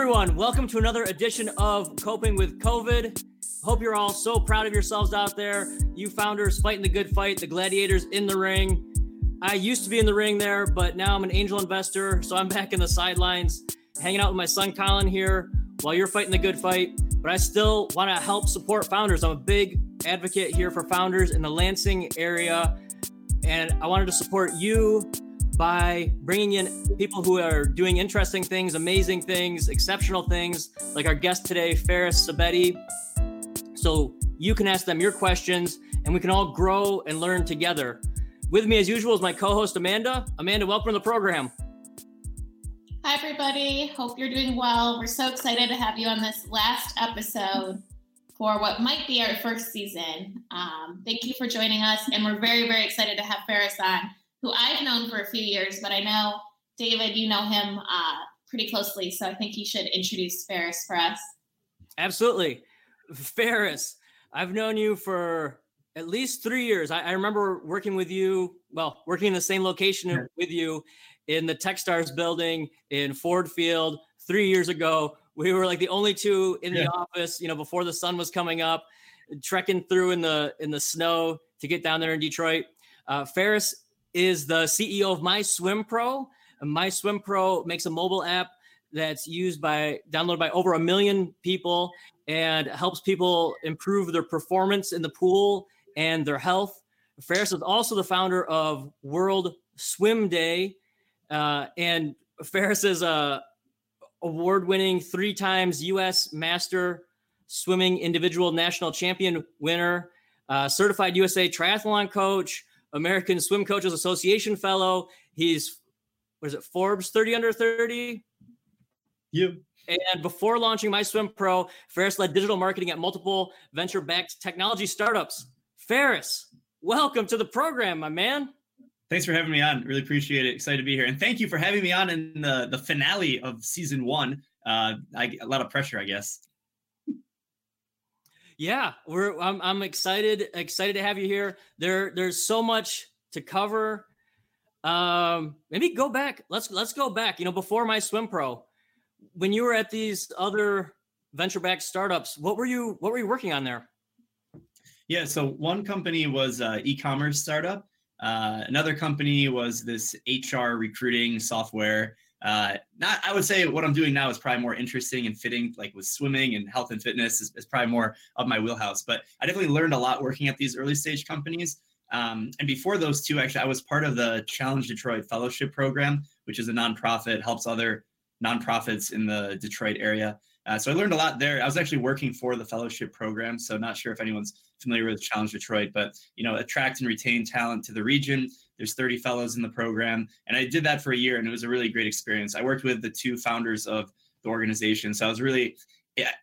Everyone, welcome to another edition of Coping with COVID. Hope you're all so proud of yourselves out there. You founders fighting the good fight, the gladiators in the ring. I used to be in the ring there, but now I'm an angel investor, so I'm back in the sidelines, hanging out with my son Colin here while you're fighting the good fight. But I still want to help support founders. I'm a big advocate here for founders in the Lansing area, and I wanted to support you by bringing in people who are doing interesting things, amazing things, exceptional things, like our guest today, Fares Ksebati. So you can ask them your questions and we can all grow and learn together. With me, as usual, is my co host, Amanda. Amanda, welcome to the program. Hi, everybody. Hope you're doing well. We're so excited to have you on this last episode for what might be our first season. Um, thank you for joining us, and we're very, very excited to have Fares on who I've known for a few years, but I know David, you know him uh, pretty closely, so I think you should introduce Fares for us. Absolutely, Fares. I've known you for at least three years. I, I remember working with you, well, working in the same location yeah. with you in the TechStars building in Ford Field three years ago. We were like the only two in yeah. the office, you know, before the sun was coming up, trekking through in the in the snow to get down there in Detroit. Uh, Fares is the CEO of My Swim Pro. My Swim Pro makes a mobile app that's used by downloaded by over a million people and helps people improve their performance in the pool and their health. Fares is also the founder of World Swim Day, uh, and Fares is a award-winning three times U.S. Master Swimming Individual National Champion winner, uh, certified USA triathlon coach, American Swim Coaches Association fellow. He's what is it, Forbes 30 under 30? You. And before launching My Swim Pro, Fares led digital marketing at multiple venture-backed technology startups. Fares, welcome to the program, my man. Thanks for having me on. Really appreciate it. Excited to be here, and thank you for having me on in the the finale of season one. Uh, I, a lot of pressure, I guess. Yeah, we're I'm I'm excited excited to have you here. There there's so much to cover. Um maybe go back. Let's let's go back. You know, before my swim pro, when you were at these other venture backed startups, what were you what were you working on there? Yeah, so one company was uh, e-commerce startup. Uh, another company was this HR recruiting software uh, not i would say what i'm doing now is probably more interesting and fitting like with swimming and health and fitness is, is probably more of my wheelhouse but i definitely learned a lot working at these early stage companies. Um, and before those two actually i was part of the challenge detroit fellowship program which is a nonprofit helps other nonprofits in the detroit area. Uh, so i learned a lot there. I was actually working for the fellowship program so not sure if anyone's familiar with challenge detroit but you know attract and retain talent to the region there's 30 fellows in the program. And I did that for a year and it was a really great experience. I worked with the two founders of the organization. So I was really,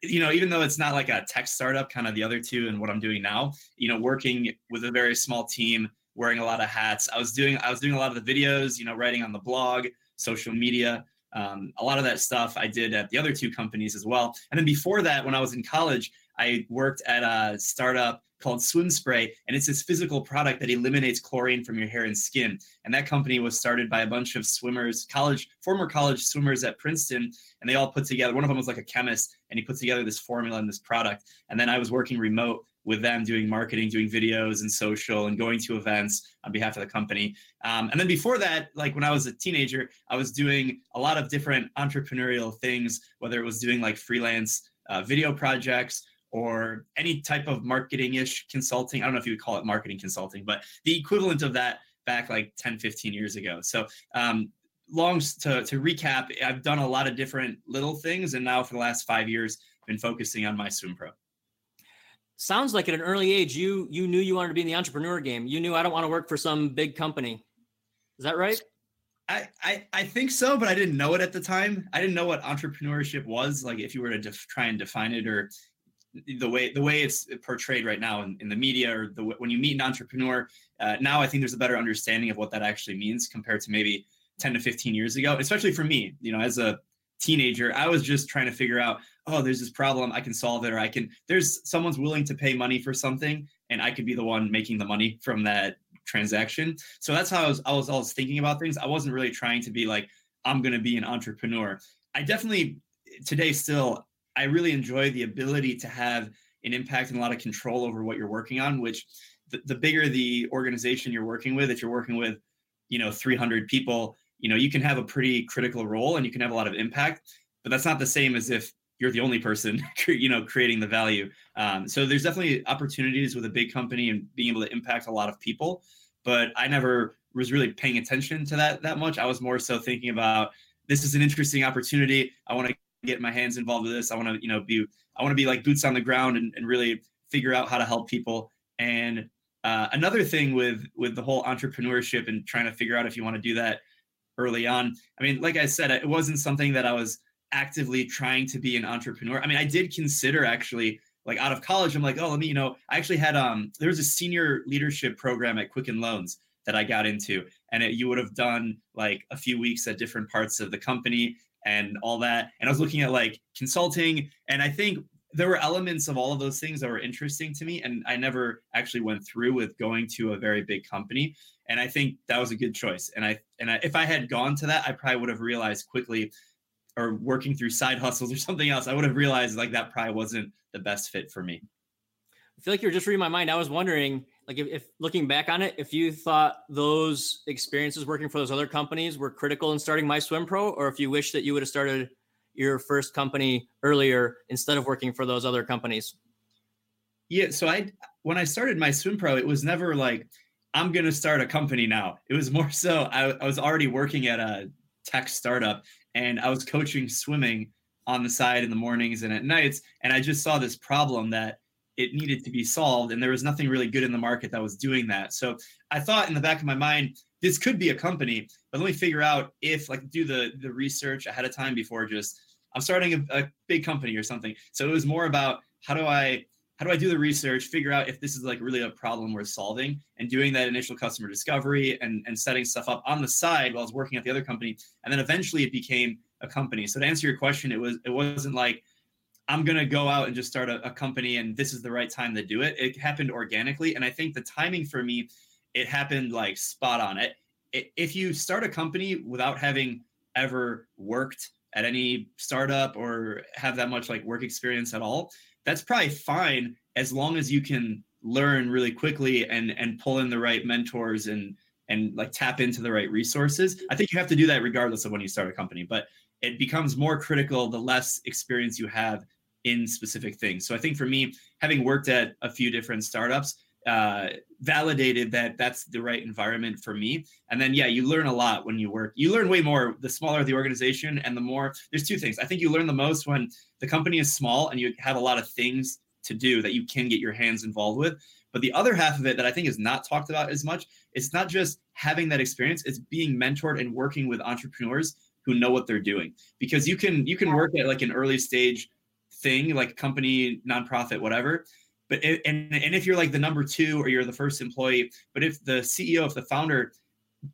you know, even though it's not like a tech startup, kind of the other two and what I'm doing now, you know, working with a very small team, wearing a lot of hats. I was doing, I was doing a lot of the videos, you know, writing on the blog, social media. Um, a lot of that stuff I did at the other two companies as well. And then before that, when I was in college, I worked at a startup called Swim Spray, and it's this physical product that eliminates chlorine from your hair and skin. And that company was started by a bunch of swimmers, college, former college swimmers at Princeton, and they all put together. One of them was like a chemist, and he put together this formula and this product. And then I was working remote with them, doing marketing, doing videos and social, and going to events on behalf of the company. Um, and then before that, like when I was a teenager, I was doing a lot of different entrepreneurial things, whether it was doing like freelance uh, video projects or any type of marketing-ish consulting. I don't know if you would call it marketing consulting, but the equivalent of that back like 10, 15 years ago. So um, long to, to recap, I've done a lot of different little things. And now for the last five years, I've been focusing on my swim pro. Sounds like at an early age, you you knew you wanted to be in the entrepreneur game. You knew I don't want to work for some big company. Is that right? I, I, I think so, but I didn't know it at the time. I didn't know what entrepreneurship was. Like if you were to def- try and define it or the way the way it's portrayed right now in, in the media or the when you meet an entrepreneur uh, now i think there's a better understanding of what that actually means compared to maybe 10 to 15 years ago especially for me you know as a teenager i was just trying to figure out oh there's this problem i can solve it or i can there's someone's willing to pay money for something and i could be the one making the money from that transaction. So that's how i was i was always thinking about things. I wasn't really trying to be like i'm going to be an entrepreneur. I definitely today still I really enjoy the ability to have an impact and a lot of control over what you're working on, which the, the bigger the organization you're working with, if you're working with, you know, 300 people, you know, you can have a pretty critical role and you can have a lot of impact, but that's not the same as if you're the only person, you know, creating the value. Um, so there's definitely opportunities with a big company and being able to impact a lot of people, but I never was really paying attention to that that much. I was more so thinking about this is an interesting opportunity. I want to get my hands involved with this. I want to, you know, be I want to be like boots on the ground and, and really figure out how to help people. And uh, another thing with with the whole entrepreneurship and trying to figure out if you want to do that early on. I mean, like I said, it wasn't something that I was actively trying to be an entrepreneur. I mean, I did consider actually like out of college, I'm like, oh, let me, you know, I actually had um there was a senior leadership program at Quicken Loans that I got into, and it, you would have done like a few weeks at different parts of the company and all that. And I was looking at like consulting, and I think there were elements of all of those things that were interesting to me and i never actually went through with going to a very big company. And i think that was a good choice. And i and I, if i had gone to that i probably would have realized quickly or working through side hustles or something else i would have realized like that probably wasn't the best fit for me. I feel like you're just reading my mind. I was wondering like if, if looking back on it if you thought those experiences working for those other companies were critical in starting my swim pro or if you wish that you would have started your first company earlier instead of working for those other companies? Yeah, so I when I started my swim pro, it was never like I'm gonna start a company now. It was more so I, I was already working at a tech startup and I was coaching swimming on the side in the mornings and at nights, and I just saw this problem that it needed to be solved, and there was nothing really good in the market that was doing that. So I thought in the back of my mind, this could be a company, but let me figure out if like do the the research ahead of time before just I'm starting a, a big company or something. So it was more about how do I how do I do the research, figure out if this is like really a problem worth solving, and doing that initial customer discovery and, and setting stuff up on the side while I was working at the other company. And then eventually it became a company. So to answer your question, it was it wasn't like I'm gonna go out and just start a, a company and this is the right time to do it. It happened organically. And I think the timing for me, it happened like spot on. It, it if you start a company without having ever worked at any startup or have that much like work experience at all, that's probably fine as long as you can learn really quickly and and pull in the right mentors and and like tap into the right resources. I think you have to do that regardless of when you start a company, but it becomes more critical the less experience you have in specific things. So I think for me, having worked at a few different startups, uh, validated that that's the right environment for me. And then, yeah, you learn a lot when you work. You learn way more the smaller the organization and the more. There's two things. I think you learn the most when the company is small and you have a lot of things to do that you can get your hands involved with. But the other half of it that I think is not talked about as much, it's not just having that experience, it's being mentored and working with entrepreneurs who know what they're doing. Because you can you can work at like an early stage thing, like company, nonprofit, whatever but it, and and if you're like the number two or you're the first employee, but if the CEO, if the founder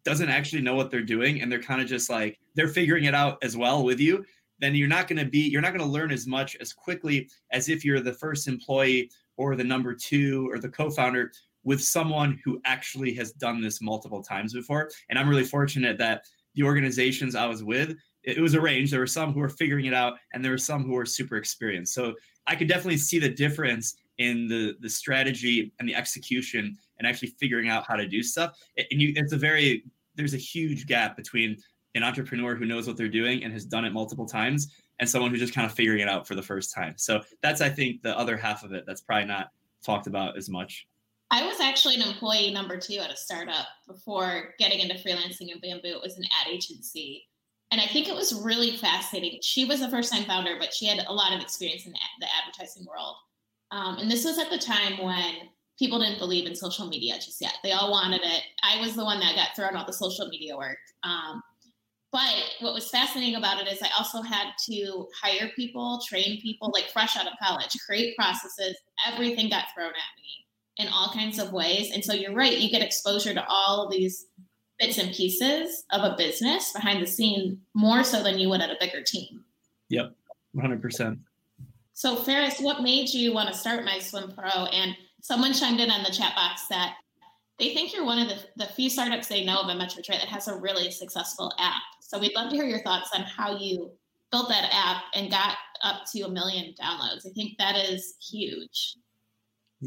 doesn't actually know what they're doing and they're kind of just like they're figuring it out as well with you, then you're not going to be you're not going to learn as much as quickly as if you're the first employee or the number two or the co-founder with someone who actually has done this multiple times before. And I'm really fortunate that the organizations I was with, it was arranged. There were some who were figuring it out, and there were some who were super experienced. So I could definitely see the difference in the the strategy and the execution and actually figuring out how to do stuff. And you, it's a very there's a huge gap between an entrepreneur who knows what they're doing and has done it multiple times and someone who's just kind of figuring it out for the first time. So that's I think the other half of it that's probably not talked about as much. I was actually an employee number two at a startup before getting into freelancing in Bamboo. It was an ad agency. And I think it was really fascinating. She was a first time founder, but she had a lot of experience in the advertising world. Um, and this was at the time when people didn't believe in social media just yet. They all wanted it. I was the one that got thrown all the social media work. Um, but what was fascinating about it is I also had to hire people, train people, like fresh out of college, create processes. Everything got thrown at me in all kinds of ways. And so you're right, you get exposure to all of these bits and pieces of a business behind the scene more so than you would at a bigger team. Yep, 100%. So, Fares, what made you want to start My Swim Pro? And someone chimed in on the chat box that they think you're one of the, the few startups they know of in Metro Detroit that has a really successful app. So, we'd love to hear your thoughts on how you built that app and got up to a million downloads. I think that is huge.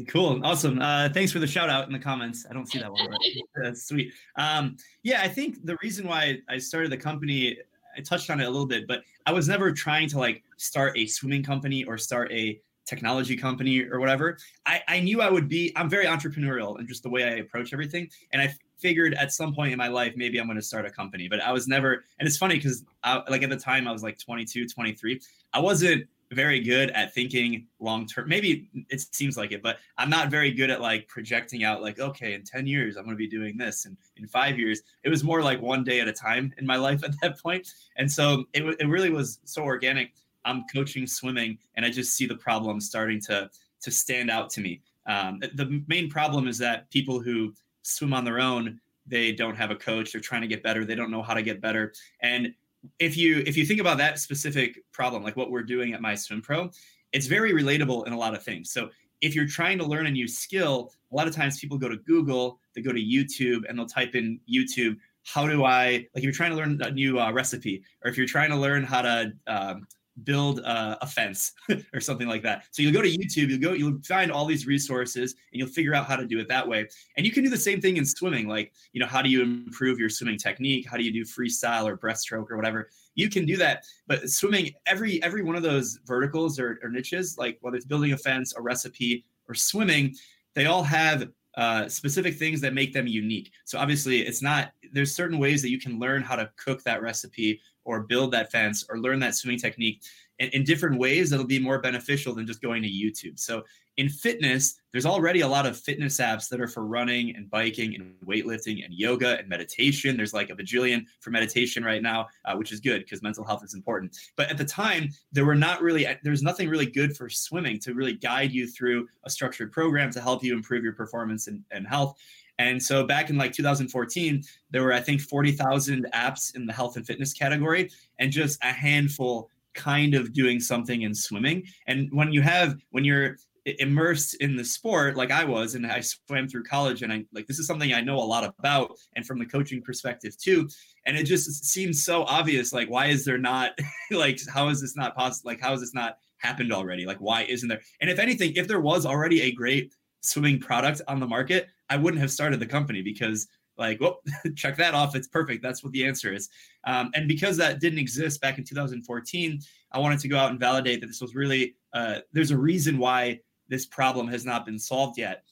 Cool, awesome. Uh, thanks for the shout out in the comments. I don't see that one. That's sweet. Um, yeah, I think the reason why I started the company, I touched on it a little bit, but I was never trying to like start a swimming company or start a technology company or whatever. I, I knew I would be, I'm very entrepreneurial and just the way I approach everything. And I figured at some point in my life, maybe I'm going to start a company, but I was never, and it's funny because like at the time I was like 22, 23. I wasn't very good at thinking long term. Maybe it seems like it, but I'm not very good at like projecting out like, okay, in 10 years, I'm going to be doing this. And in five years, it was more like one day at a time in my life at that point. And so it, it really was so organic. I'm coaching swimming and I just see the problem starting to, to stand out to me. Um, the main problem is that people who swim on their own, they don't have a coach. They're trying to get better. They don't know how to get better. And if you if you think about that specific problem, like what we're doing at My Swim Pro, it's very relatable in a lot of things. So if you're trying to learn a new skill, a lot of times people go to Google, they go to YouTube, and they'll type in YouTube. How do I like? If you're trying to learn a new uh, recipe, or if you're trying to learn how to um, build uh, a fence or something like that. So you'll go to YouTube, you'll go, you'll find all these resources and you'll figure out how to do it that way. And you can do the same thing in swimming. Like, you know, how do you improve your swimming technique? How do you do freestyle or breaststroke or whatever? You can do that. But swimming, every every one of those verticals or, or niches, like whether it's building a fence, a recipe, or swimming, they all have uh, specific things that make them unique. So obviously, it's not. There's certain ways that you can learn how to cook that recipe or build that fence or learn that swimming technique in, in different ways that'll be more beneficial than just going to YouTube. So in fitness, there's already a lot of fitness apps that are for running and biking and weightlifting and yoga and meditation. There's like a bajillion for meditation right now, uh, which is good because mental health is important. But at the time, there were not really, there's nothing really good for swimming to really guide you through a structured program to help you improve your performance and, and health. And so back in like 2014, there were, I think, 40,000 apps in the health and fitness category and just a handful kind of doing something in swimming. And when you have, when you're immersed in the sport like I was and I swam through college and I like this is something I know a lot about and from the coaching perspective too. And it just seems so obvious like why is there not like how is this not possible like how has this not happened already? Like why isn't there? And if anything if there was already a great swimming product on the market I wouldn't have started the company because like, well, check that off. It's perfect. That's what the answer is. Um, and because that didn't exist back in 2014, I wanted to go out and validate that this was really, uh, there's a reason why this problem has not been solved yet.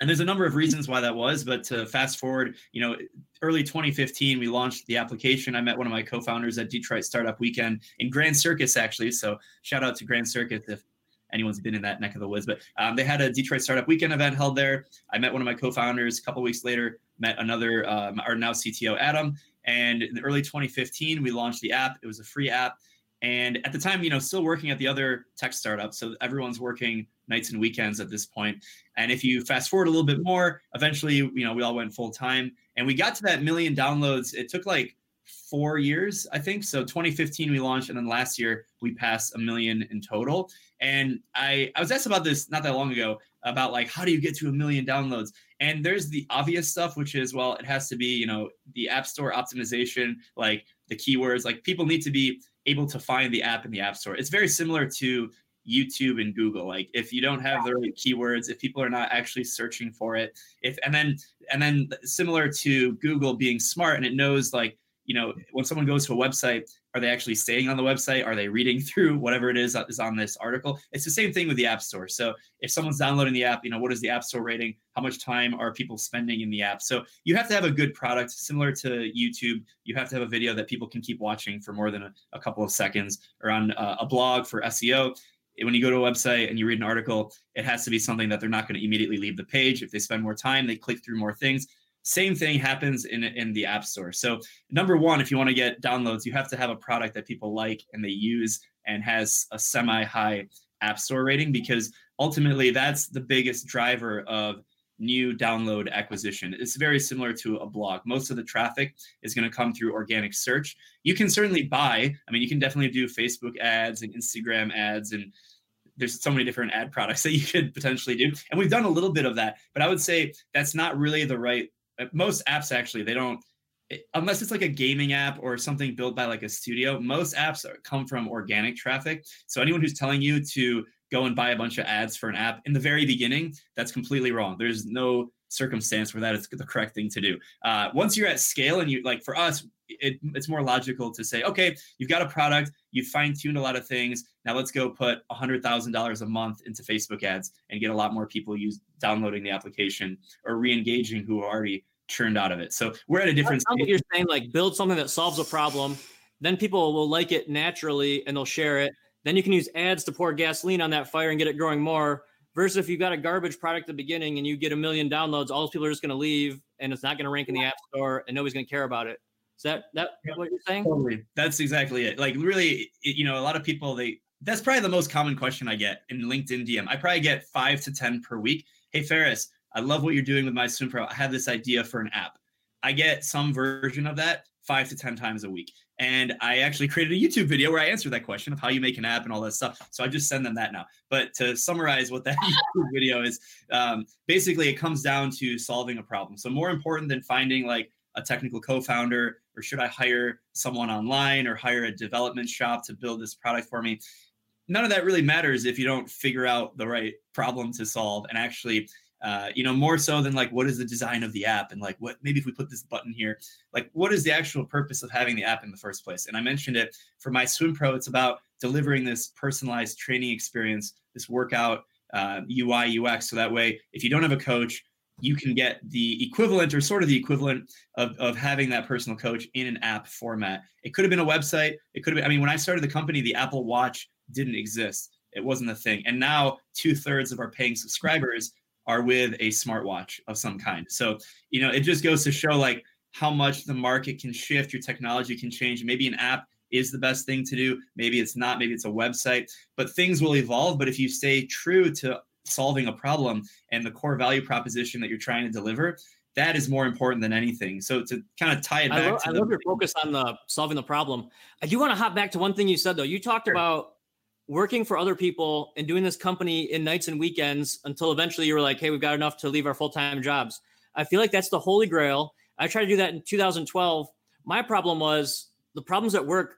And there's a number of reasons why that was, but to fast forward, you know, early 2015, we launched the application. I met one of my co-founders at Detroit Startup Weekend in Grand Circus, actually. So shout out to Grand Circus if anyone's been in that neck of the woods. But um, they had a Detroit Startup Weekend event held there. I met one of my co-founders a couple weeks later. Met another um, our now CTO Adam, and in early 2015 we launched the app. It was a free app, and at the time, you know, still working at the other tech startup, so everyone's working nights and weekends at this point. And if you fast forward a little bit more, eventually, you know, we all went full time, and we got to that million downloads. It took like four years, I think. So 2015 we launched, and then last year we passed a million in total. And I I was asked about this not that long ago about like how do you get to a million downloads? And there's the obvious stuff, which is well, it has to be you know the App Store optimization, like the keywords. Like people need to be able to find the app in the App Store. It's very similar to YouTube and Google. Like if you don't have the right keywords, if people are not actually searching for it, if and then and then similar to Google being smart and it knows like you know, when someone goes to a website, are they actually staying on the website? Are they reading through whatever it is that is on this article? It's the same thing with the App Store. So if someone's downloading the app, you know, what is the App Store rating? How much time are people spending in the app? So you have to have a good product, similar to YouTube. You have to have a video that people can keep watching for more than a, a couple of seconds, or on uh, a blog for SEO when you go to a website and you read an article, it has to be something that they're not going to immediately leave the page. If they spend more time, they click through more things. Same thing happens in in the App Store. So number one, if you want to get downloads, you have to have a product that people like and they use and has a semi-high App Store rating because ultimately that's the biggest driver of new download acquisition. It's very similar to a blog. Most of the traffic is going to come through organic search. You can certainly buy, I mean, you can definitely do Facebook ads and Instagram ads and there's so many different ad products that you could potentially do. And we've done a little bit of that, but I would say that's not really the right Uh, most apps actually they don't unless it's like a gaming app or something built by like a studio, most apps come from organic traffic. So anyone who's telling you to go and buy a bunch of ads for an app in the very beginning, that's completely wrong. There's no circumstance where that is the correct thing to do. Uh, once you're at scale and you like for us, it, it's more logical to say, okay, you've got a product, you've fine tuned a lot of things. Now let's go put $100,000 a month into Facebook ads and get a lot more people use downloading the application or re-engaging who are already churned out of it. So we're at a different stage. You're saying, like build something that solves a problem, then people will like it naturally and they'll share it. Then you can use ads to pour gasoline on that fire and get it growing more. Versus if you've got a garbage product at the beginning and you get a million downloads, all those people are just going to leave and it's not going to rank in the app store and nobody's going to care about it. Is that that yeah, what you're saying? Totally. That's exactly it. Like really, it, you know, a lot of people they that's probably the most common question I get in LinkedIn DM. I probably get five to ten per week. Hey Fares, I love what you're doing with my Swim Pro. I have this idea for an app. I get some version of that five to 10 times a week. And I actually created a YouTube video where I answer that question of how you make an app and all that stuff. So I just send them that now. But to summarize what that YouTube video is, um, basically it comes down to solving a problem. So more important than finding like a technical co-founder or should I hire someone online or hire a development shop to build this product for me? None of that really matters if you don't figure out the right problem to solve and actually uh, you know, more so than like what is the design of the app and like what maybe if we put this button here, like what is the actual purpose of having the app in the first place? And I mentioned it for my Swim Pro, it's about delivering this personalized training experience, this workout uh, UI UX. So that way, if you don't have a coach, you can get the equivalent or sort of the equivalent of, of having that personal coach in an app format. It could have been a website. It could have been, I mean, when I started the company, the Apple Watch didn't exist. It wasn't a thing. And now two thirds of our paying subscribers are with a smartwatch of some kind. So, you know, it just goes to show like how much the market can shift, your technology can change. Maybe an app is the best thing to do. Maybe it's not, maybe it's a website, but things will evolve. But if you stay true to solving a problem and the core value proposition that you're trying to deliver, that is more important than anything. So to kind of tie it back, I love, I love your focus on the solving the problem. I do want to hop back to one thing you said though. You talked sure. about working for other people and doing this company in nights and weekends until eventually you were like, hey, we've got enough to leave our full time jobs. I feel like that's the holy grail. I tried to do that in 2012. My problem was the problems at work.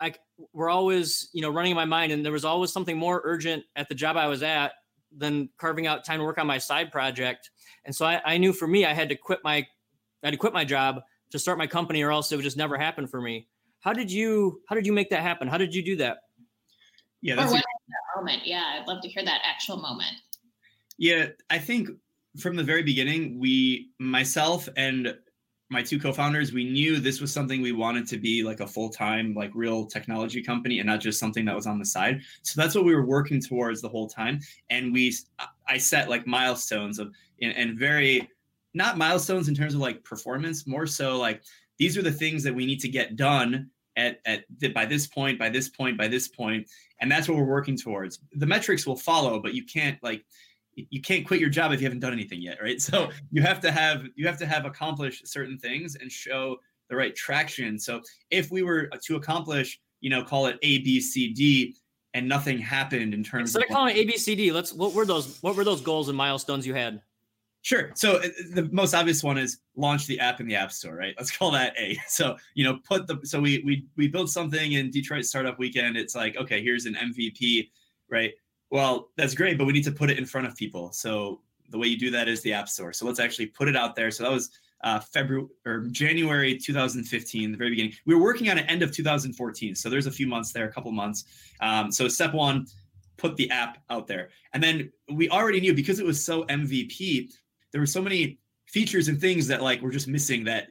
I were always, you know, running in my mind, and there was always something more urgent at the job I was at than carving out time to work on my side project. And so I, I knew for me, I had to quit my, I had to quit my job to start my company, or else it would just never happen for me. How did you, how did you make that happen? How did you do that? Yeah, that's a- moment. Yeah, I'd love to hear that actual moment. Yeah, I think from the very beginning, we, myself and my two co-founders, we knew this was something we wanted to be like a full-time, like real technology company, and not just something that was on the side. So that's what we were working towards the whole time. And we, I set like milestones of, and, and very, not milestones in terms of like performance, more so like these are the things that we need to get done at, at by this point, by this point, by this point, and that's what we're working towards. The metrics will follow, but you can't like you can't quit your job if you haven't done anything yet, right? So you have to have you have to have accomplished certain things and show the right traction. So if we were uh, to accomplish, you know, call it A, B, C, D, and nothing happened in terms Instead of, of calling it A, B, C, D, let's what were those what were those goals and milestones you had? Sure. So uh, the most obvious one is launch the app in the App Store, right? Let's call that A. So you know, put the so we we we built something in Detroit Startup Weekend. It's like okay, here's an MVP, right? Well, that's great, but we need to put it in front of people. So the way you do that is the App Store. So let's actually put it out there. So that was uh, February or January 2015, the very beginning. We were working on it end of 2014. So there's a few months there, a couple months. Um, so step one, put the app out there. And then we already knew because it was so MVP, there were so many features and things that like were just missing that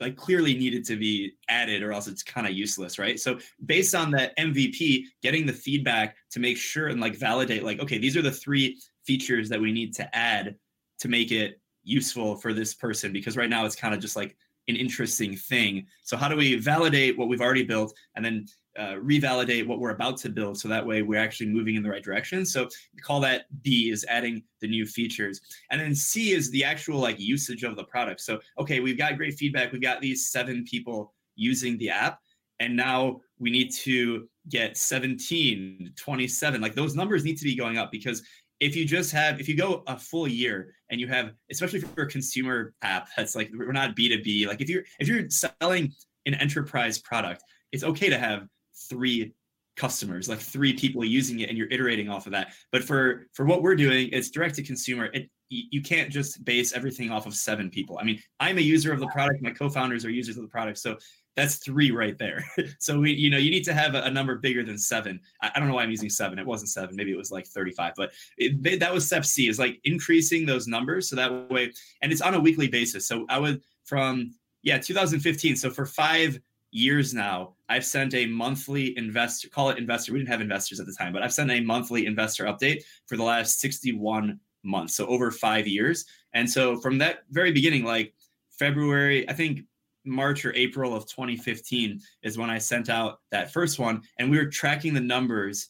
like clearly needed to be added or else it's kind of useless right? So based on that mvp getting the feedback to make sure and like validate like okay these are the three features that we need to add to make it useful for this person because right now it's kind of just like an interesting thing. So how do we validate what we've already built and then uh, revalidate what we're about to build. So that way we're actually moving in the right direction. So we call that b is adding the new features. And then c is the actual like usage of the product. So okay we've got great feedback. We've got these seven people using the app. And now we need to get 17 27 like those numbers need to be going up because if you just have if you go a full year and you have especially for a consumer app that's like we're not b2b like if you're if you're selling an enterprise product it's okay to have three customers like three people using it and you're iterating off of that but for for what we're doing it's direct to consumer it you can't just base everything off of seven people i mean i'm a user of the product my co-founders are users of the product so that's three right there. so we, you know, you need to have a, a number bigger than seven. I, I, don't know why I'm using seven. It wasn't seven. Maybe it was like 35, but it, that was step C is like increasing those numbers. So that way, and it's on a weekly basis. So I would from, yeah, 2015. So for five years now, I've sent a monthly investor, call it investor. We didn't have investors at the time, but I've sent a monthly investor update for the last 61 months. So over five years. And so from that very beginning, like February, I think March or April of 2015 is when I sent out that first one, and we were tracking the numbers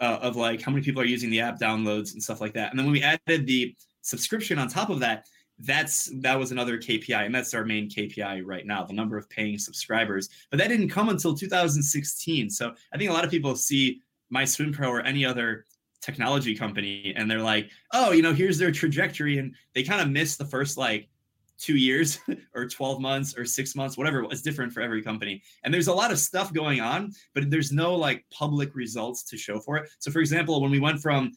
uh, of like how many people are using the app downloads and stuff like that. And then when we added the subscription on top of that, that's that was another KPI, and that's our main KPI right now, the number of paying subscribers. But that didn't come until 2016. So I think a lot of people see my Swim Pro or any other technology company, and they're like, oh, you know, here's their trajectory, and they kind of miss the first like two years or 12 months or six months, whatever. It's different for every company. And there's a lot of stuff going on, but there's no like public results to show for it. So, for example, when we went from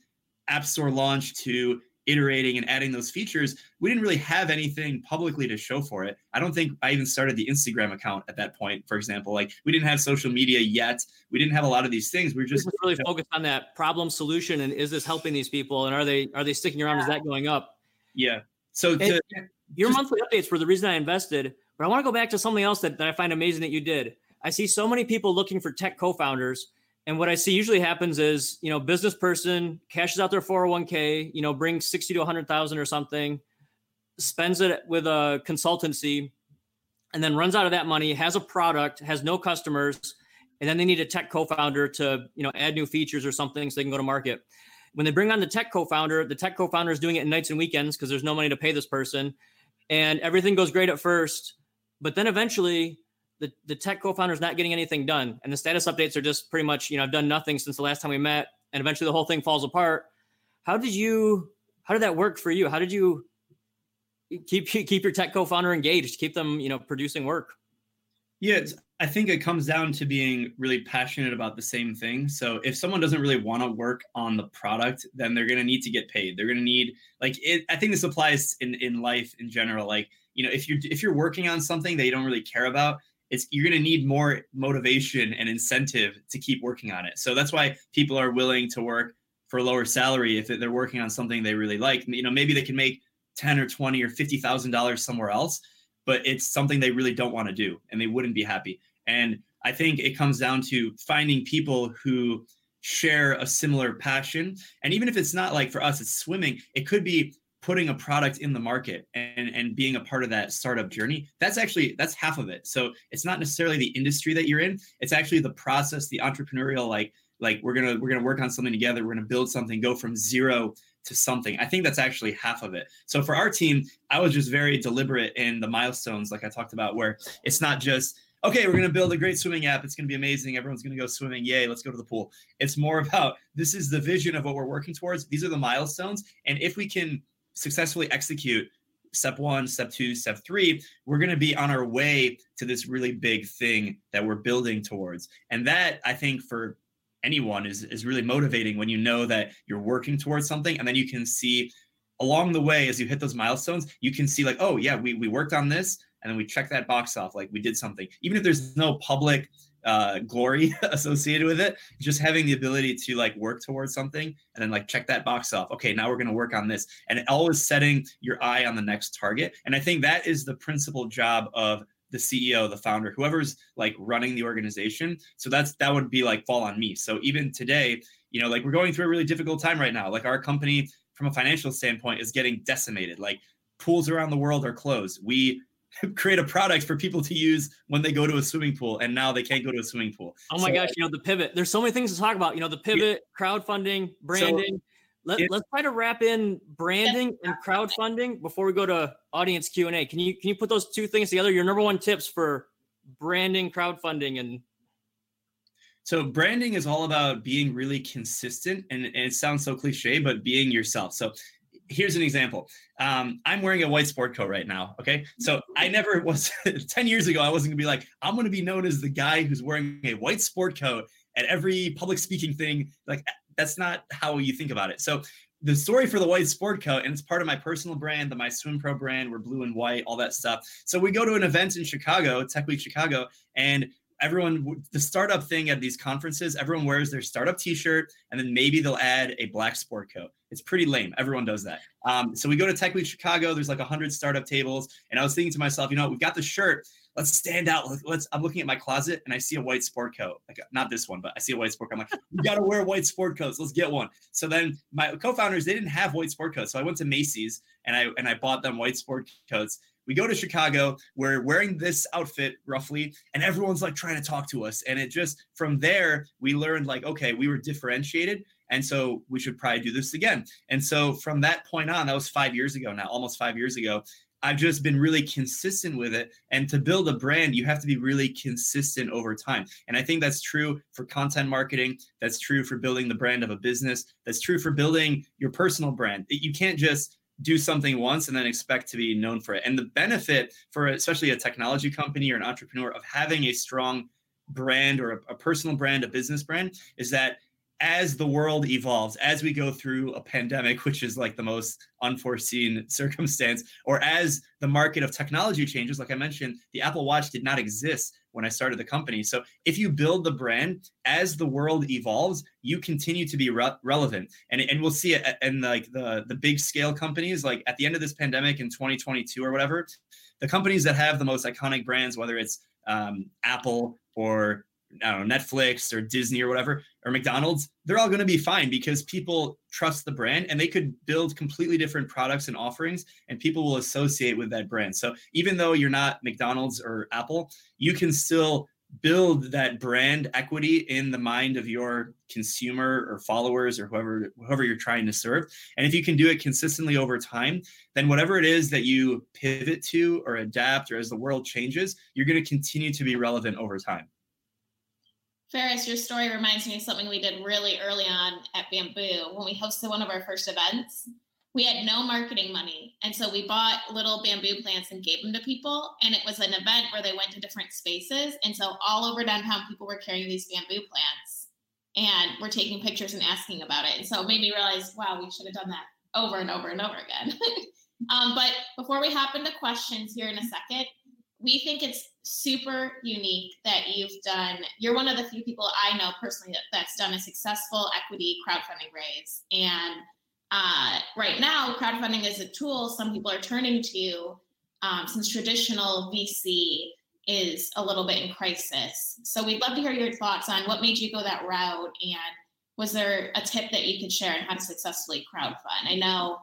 App Store launch to iterating and adding those features, we didn't really have anything publicly to show for it. I don't think I even started the Instagram account at that point, for example. Like we didn't have social media yet. We didn't have a lot of these things. We were just really focused on that problem solution and is this helping these people and are they are they sticking around? Is that going up? Yeah. So to, your just, monthly updates were the reason I invested, but I want to go back to something else that, that I find amazing that you did. I see so many people looking for tech co-founders. And what I see usually happens is, you know, business person cashes out their 401k, you know, brings 60 to 100,000 or something, spends it with a consultancy, and then runs out of that money, has a product, has no customers, and then they need a tech co-founder to, you know, add new features or something so they can go to market. When they bring on the tech co-founder, the tech co-founder is doing it nights and weekends because there's no money to pay this person and everything goes great at first, but then eventually the, the tech co-founder is not getting anything done. And the status updates are just pretty much, you know, I've done nothing since the last time we met. And eventually the whole thing falls apart. How did you, how did that work for you? How did you keep, keep your tech co-founder engaged, keep them, you know, producing work? Yeah, I think it comes down to being really passionate about the same thing. So if someone doesn't really want to work on the product, then they're going to need to get paid. They're going to need like it, I think this applies in in life in general. Like you know, if you're if you're working on something that you don't really care about, it's you're going to need more motivation and incentive to keep working on it. So that's why people are willing to work for a lower salary if they're working on something they really like. You know, maybe they can make ten or twenty or fifty thousand dollars somewhere else but it's something they really don't want to do and they wouldn't be happy. And I think it comes down to finding people who share a similar passion. And even if it's not like for us, it's swimming, it could be putting a product in the market and, and being a part of that startup journey that's actually that's half of it so it's not necessarily the industry that you're in it's actually the process the entrepreneurial like like we're gonna we're gonna work on something together we're gonna build something go from zero to something. I think that's actually half of it. So for our team, I was just very deliberate in the milestones, like I talked about, where it's not just, okay, we're to build a great swimming app. It's to be amazing. Everyone's to go swimming. Yay, let's go to the pool. It's more about this is the vision of what we're working towards. These are the milestones. And if we can successfully execute step one, step two, step three, we're going to be on our way to this really big thing that we're building towards. And that I think for anyone is is really motivating when you know that you're working towards something and then you can see along the way as you hit those milestones you can see like oh yeah we, we worked on this and then we check that box off like we did something even if there's no public uh, glory associated with it just having the ability to like work towards something and then like check that box off okay now we're going to work on this and always setting your eye on the next target and i think that is the principal job of the CEO, the founder, whoever's like running the organization. So that's that would be like fall on me. So even today, you know, like we're going through a really difficult time right now. Like our company from a financial standpoint is getting decimated. Like pools around the world are closed. We create a product for people to use when they go to a swimming pool and now they can't go to a swimming pool. Oh my so, gosh, you know the pivot. There's so many things to talk about, you know, the pivot, yeah. crowdfunding, branding. So, let, us try to wrap in branding and crowdfunding before we go to audience Q and A. Can you can you put those two things together? Your number one tips for branding, crowdfunding, and So branding is all about being really consistent, and, and it sounds so cliche, but being yourself. So here's an example. Um, I'm wearing a white sport coat right now. Okay. So I never was 10 years ago, I wasn't gonna be like, I'm gonna be known as the guy who's wearing a white sport coat at every public speaking thing. Like that's not how you think about it. So the story for the white sport coat, and it's part of my personal brand, the My Swim Pro brand, we're blue and white, all that stuff. So we go to an event in Chicago, Tech Week Chicago, and everyone the startup thing at these conferences everyone wears their startup t-shirt and then maybe they'll add a black sport coat it's pretty lame. Everyone does that. Um, so we go to tech week chicago. There's like 100 startup tables. And i was thinking to myself you know we've got the shirt. Let's stand out. Let's i'm looking at my closet and i see a white sport coat. Like not this one but i see a white sport coat. I'm like we gotta wear white sport coats. Let's get one. So then my co-founders they didn't have white sport coats. So i went to macy's and i and i bought them white sport coats. We go to Chicago, we're wearing this outfit roughly, and everyone's like trying to talk to us. And it just from there, we learned like, okay, we were differentiated. And so we should probably do this again. And so from that point on, that was five years ago now, almost five years ago. I've just been really consistent with it. And to build a brand, you have to be really consistent over time. And I think that's true for content marketing. That's true for building the brand of a business. That's true for building your personal brand. You can't just do something once and then expect to be known for it. And the benefit for especially a technology company or an entrepreneur of having a strong brand or a, personal brand, a business brand, is that as the world evolves, as we go through a pandemic, which is like the most unforeseen circumstance, or as the market of technology changes, like I mentioned, the Apple Watch did not exist when I started the company. So if you build the brand as the world evolves, you continue to be re- relevant. And, and we'll see it in like the, the big scale companies, like at the end of this pandemic in 2022 or whatever, the companies that have the most iconic brands, whether it's um, Apple or I don't know, Netflix or Disney or whatever, or McDonald's, they're all going to be fine because people trust the brand and they could build completely different products and offerings and people will associate with that brand. So even though you're not McDonald's or Apple, you can still build that brand equity in the mind of your consumer or followers or whoever whoever you're trying to serve and if you can do it consistently over time then whatever it is that you pivot to or adapt or as the world changes you're going to continue to be relevant over time Fares, your story reminds me of something we did really early on at Bamboo when we hosted one of our first events. We had no marketing money. And so we bought little bamboo plants and gave them to people. And it was an event where they went to different spaces. And so all over downtown, people were carrying these bamboo plants and were taking pictures and asking about it. And so it made me realize, wow, we should have done that over and over and over again. um, but before we hop into questions here in a second, we think it's super unique that you've done you're one of the few people i know personally that, that's done a successful equity crowdfunding raise. And uh, right now crowdfunding is a tool some people are turning to um, since traditional vc is a little bit in crisis. So we'd love to hear your thoughts on what made you go that route and was there a tip that you could share on how to successfully crowdfund? I know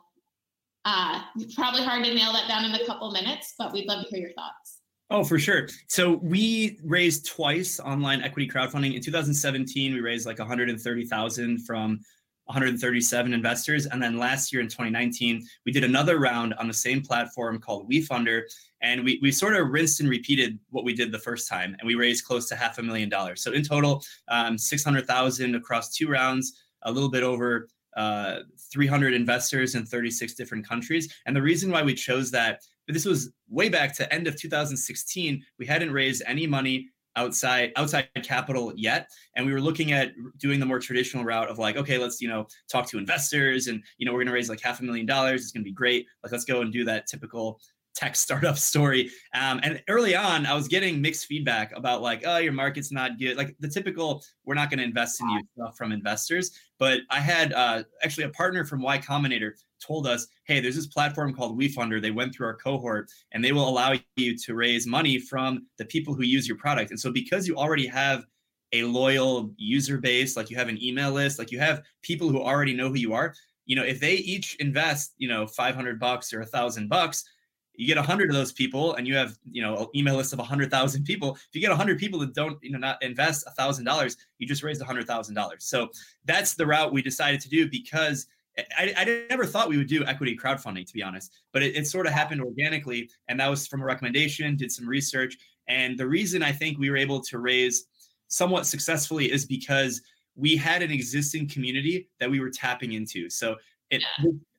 uh, probably hard to nail that down in a couple minutes but we'd love to hear your thoughts Oh, for sure. So we raised twice online equity crowdfunding. In 2017, we raised like 130,000 from 137 investors, and then last year in 2019, we did another round on the same platform called WeFunder, and we we sort of rinsed and repeated what we did the first time, and we raised close to half a million dollars. So in total, um, 600,000 across two rounds, a little bit over uh, 300 investors in 36 different countries. And the reason why we chose that but this was way back to end of 2016. We hadn't raised any money outside outside capital yet. And we were looking at doing the more traditional route of like okay let's you know talk to investors and you know we're going to raise like half a million dollars. It's going to be great. Like let's go and do that typical tech startup story. Um, and early on i was getting mixed feedback about like oh your market's not good. Like the typical we're not going to invest in you stuff from investors. But i had uh, actually a partner from y combinator told us, hey, there's this platform called WeFunder. They went through our cohort and they will allow you to raise money from the people who use your product. And so because you already have a loyal user base, like you have an email list, like you have people who already know who you are, you know, if they each invest, you know, 500 bucks or a thousand bucks, you get a 100 of those people and you have you know an email list of a 100000 people if you get a 100 people that don't you know not invest a $1000 you just raised $100000 so that's the route we decided to do because I, I never thought we would do equity crowdfunding, to be honest, but it, it sort of happened organically. And that was from a recommendation, did some research. And the reason I think we were able to raise somewhat successfully is because we had an existing community that we were tapping into. So it,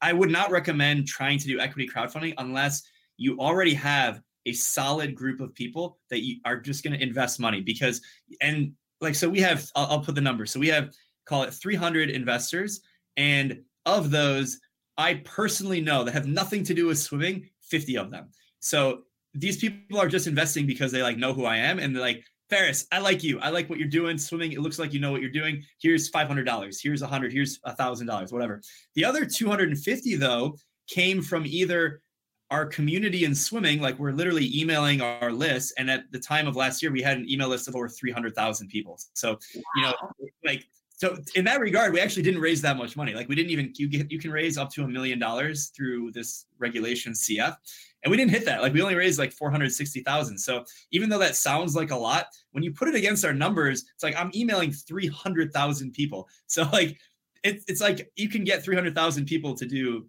I would not recommend trying to do equity crowdfunding unless you already have a solid group of people that you are just going to invest money because and like so we have I'll, I'll put the number so we have call it 300 investors and of those i personally know that have nothing to do with swimming 50 of them so these people are just investing because they like know who i am and they're like Fares i like you i like what you're doing swimming it looks like you know what you're doing here's $500 here's 100 here's $1000 whatever the other 250 though came from either our community in swimming, like we're literally emailing our list. And at the time of last year, we had an email list of over 300,000 people. So, wow. you know, like, so in that regard, we actually didn't raise that much money. Like we didn't even, you get, you can raise up to a million dollars through this regulation CF. And we didn't hit that. Like we only raised like 460,000. So even though that sounds like a lot, when you put it against our numbers, it's like I'm emailing 300,000 people. So like, it, it's like you can get 300,000 people to do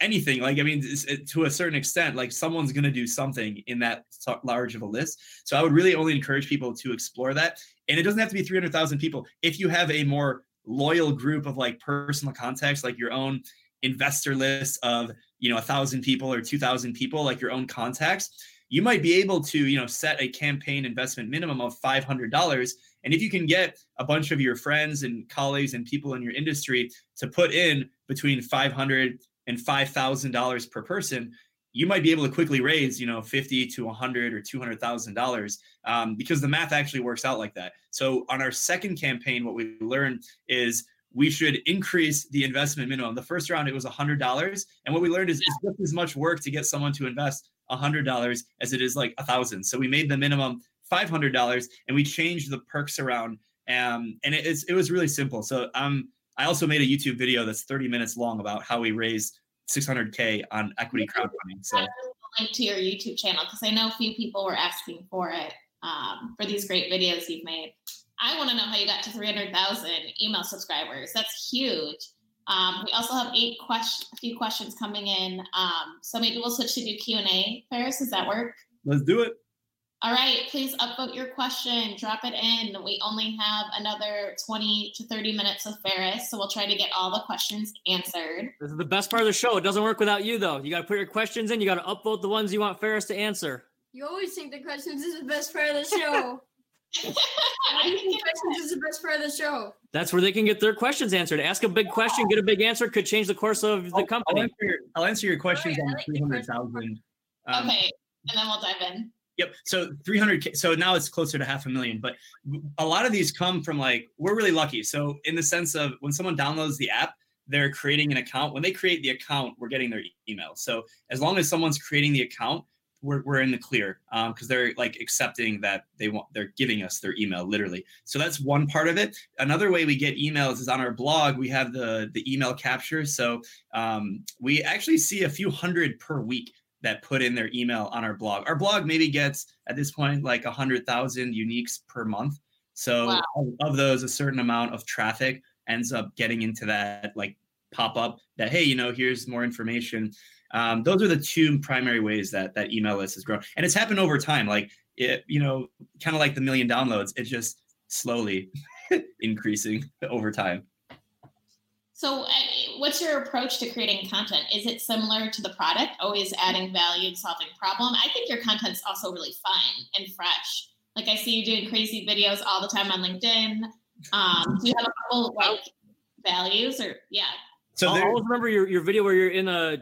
anything like i mean to a certain extent like someone's going to do something in that large of a list. So i would really only encourage people to explore that. And it doesn't have to be 300000 people. If you have a more loyal group of like personal contacts like your own investor list of you know a thousand people or 2000 people like your own contacts you might be able to you know set a campaign investment minimum of $500 and if you can get a bunch of your friends and colleagues and people in your industry to put in between 500 and $5,000 per person, you might be able to quickly raise, you know, 50 to 100 or $200,000 um, because the math actually works out like that. So on our second campaign, what we learned is we should increase the investment minimum. The first round, it was $100. And what we learned is it's just as much work to get someone to invest $100 as it is like a thousand. So we made the minimum $500 and we changed the perks around. Um, and it, it was really simple. So um, I also made a YouTube video that's 30 minutes long about how we raised 600k on equity crowdfunding. So link to your YouTube channel because I know a few people were asking for it um, for these great videos you've made. I want to know how you got to 300,000 email subscribers. That's huge. Um, we also have eight question, a few questions coming in. Um, so maybe we'll switch to do Q and A. Fares, does that work? Let's do it. All right, please upvote your question, drop it in. We only have another 20 to 30 minutes of Fares, so we'll try to get all the questions answered. This is the best part of the show. It doesn't work without you, though. You got to put your questions in, you got to upvote the ones you want Fares to answer. You always think the questions is the best part of the show. I think questions is the best part of the show. That's where they can get their questions answered. Ask a big question, get a big answer, could change the course of the company. I'll answer your, I'll answer your questions right, on like 300,000. Um, okay, and then we'll dive in. Yep. So 300. So now it's closer to half a million. But a lot of these come from like we're really lucky. So in the sense of when someone downloads the app, they're creating an account. When they create the account, we're getting their email. So as long as someone's creating the account, we're, we're in the clear because um, they're like accepting that they want they're giving us their email literally so that's one part of it another way we get emails is on our blog we have the the email capture so um, we actually see a few hundred per week that put in their email on our blog. Our blog maybe gets at this point like a hundred thousand uniques per month. So wow. of, those, a certain amount of traffic ends up getting into that like pop up that hey, you know, here's more information. Um, those are the two primary ways that that email list has grown, and it's happened over time. Like it, you know, kind of like the million downloads. It's just slowly increasing over time. So, what's your approach to creating content? Is it similar to the product, always adding value and solving problem? I think your content's also really fun and fresh. Like I see you doing crazy videos all the time on LinkedIn. Um, do you have a couple like values or yeah? So I always remember your, your video where you're in a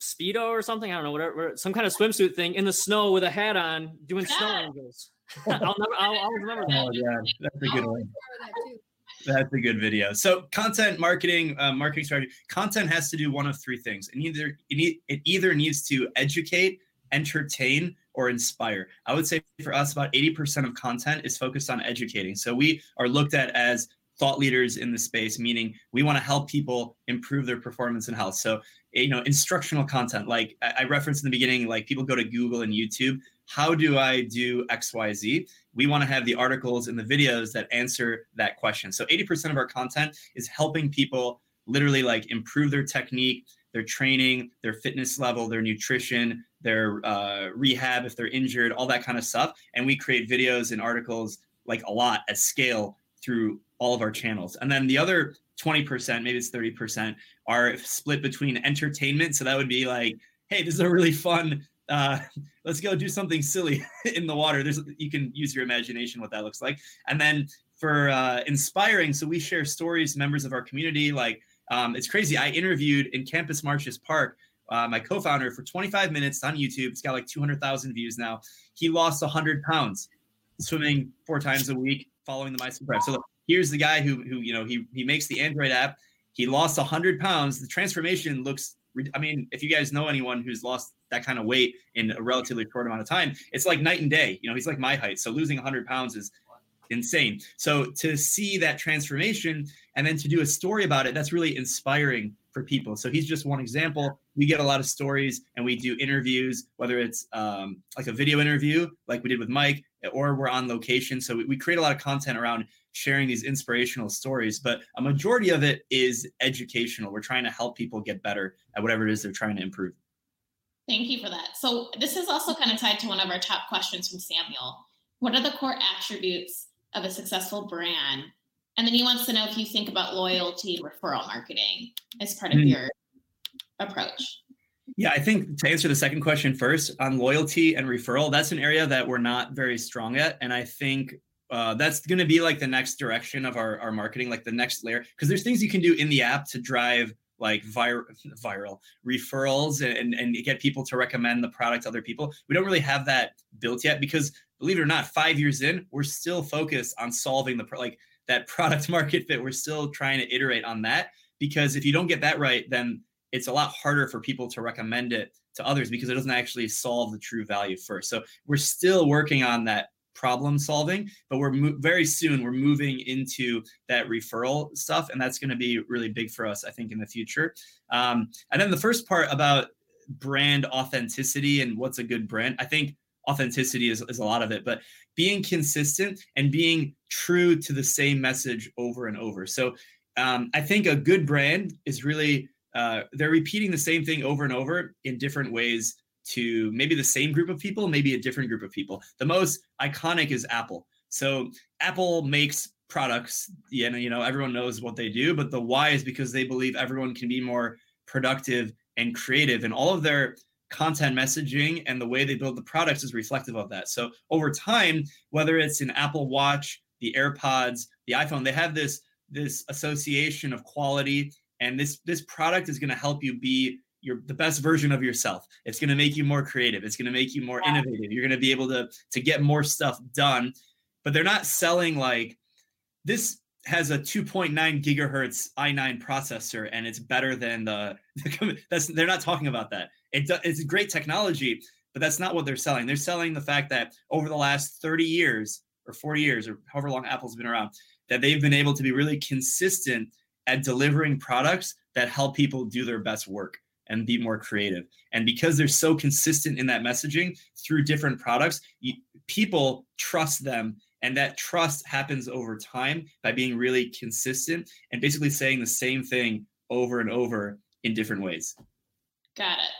speedo or something. I don't know, whatever, some kind of swimsuit thing in the snow with a hat on, doing yeah. snow angels. I'll never, I'll, I'll remember that. Oh yeah, that's a good one. That's a good video. So content marketing, uh, marketing strategy. Content has to do one of three things. It either it, it either needs to educate, entertain, or inspire. I would say for us, about 80% of content is focused on educating. So we are looked at as thought leaders in the space, meaning we want to help people improve their performance and health. So, you know, instructional content, like I referenced in the beginning, like people go to Google and YouTube how do I do XYZ? We want to have the articles and the videos that answer that question. So 80% of our content is helping people literally like improve their technique, their training, their fitness level, their nutrition, their uh, rehab if they're injured, all that kind of stuff. And we create videos and articles like a lot at scale through all of our channels. And then the other 20%, maybe it's 30%, are split between entertainment. So that would be like, hey, this is a really fun uh, let's go do something silly in the water. There's you can use your imagination what that looks like. And then for uh, inspiring, so we share stories, members of our community. Like um, it's crazy. I interviewed in Campus Martius Park uh, my co-founder for 25 minutes on YouTube. It's got like 200,000 views now. He lost 100 pounds swimming four times a week, following the MySwimPro. So look, here's the guy who who you know he he makes the Android app. He lost 100 pounds. The transformation looks. I mean, if you guys know anyone who's lost that kind of weight in a relatively short amount of time, it's like night and day. You know, he's like my height, so losing 100 pounds is insane. So to see that transformation and then to do a story about it, that's really inspiring for people. So he's just one example. We get a lot of stories and we do interviews, whether it's um, like a video interview, like we did with Mike, or we're on location. So we, we create a lot of content around sharing these inspirational stories, but a majority of it is educational. We're trying to help people get better at whatever it is they're trying to improve. Thank you for that. So this is also kind of tied to one of our top questions from Samuel. What are the core attributes of a successful brand? And then he wants to know if you think about loyalty and referral marketing as part of mm-hmm. your approach. Yeah, I think to answer the second question first on loyalty and referral, that's an area that we're not very strong at. And I think uh, that's going to be like the next direction of our, our marketing, like the next layer. Because there's things you can do in the app to drive like vir- viral referrals and, and get people to recommend the product to other people. We don't really have that built yet because believe it or not, five years in, we're still focused on solving the pro- like that product market fit. We're still trying to iterate on that because if you don't get that right, then it's a lot harder for people to recommend it to others because it doesn't actually solve the true value first. So we're still working on that problem solving, but we're mo- very soon we're moving into that referral stuff, and that's going to be really big for us, I think, in the future. Um, and then the first part about brand authenticity and what's a good brand, I think authenticity is, is a lot of it, but being consistent and being true to the same message over and over. So um, I think a good brand is really uh, they're repeating the same thing over and over in different ways to maybe the same group of people, maybe a different group of people. The most iconic is Apple. So Apple makes products, yeah, you know, everyone knows what they do, but the why is because they believe everyone can be more productive and creative and all of their content messaging and the way they build the products is reflective of that. So over time, whether it's an Apple Watch, the AirPods, the iPhone, they have this this association of quality and this this product is going to help you be your the best version of yourself. It's going to make you more creative. It's going to make you more yeah. innovative. You're going to be able to to get more stuff done. But they're not selling like this has a 2.9 gigahertz i9 processor and it's better than the, the that's they're not talking about that. It, it's great technology, but that's not what they're selling. They're selling the fact that over the last 30 years or 40 years or however long Apple's been around, that they've been able to be really consistent at delivering products that help people do their best work and be more creative. And because they're so consistent in that messaging through different products, you, people trust them. And that trust happens over time by being really consistent and basically saying the same thing over and over in different ways. Got it.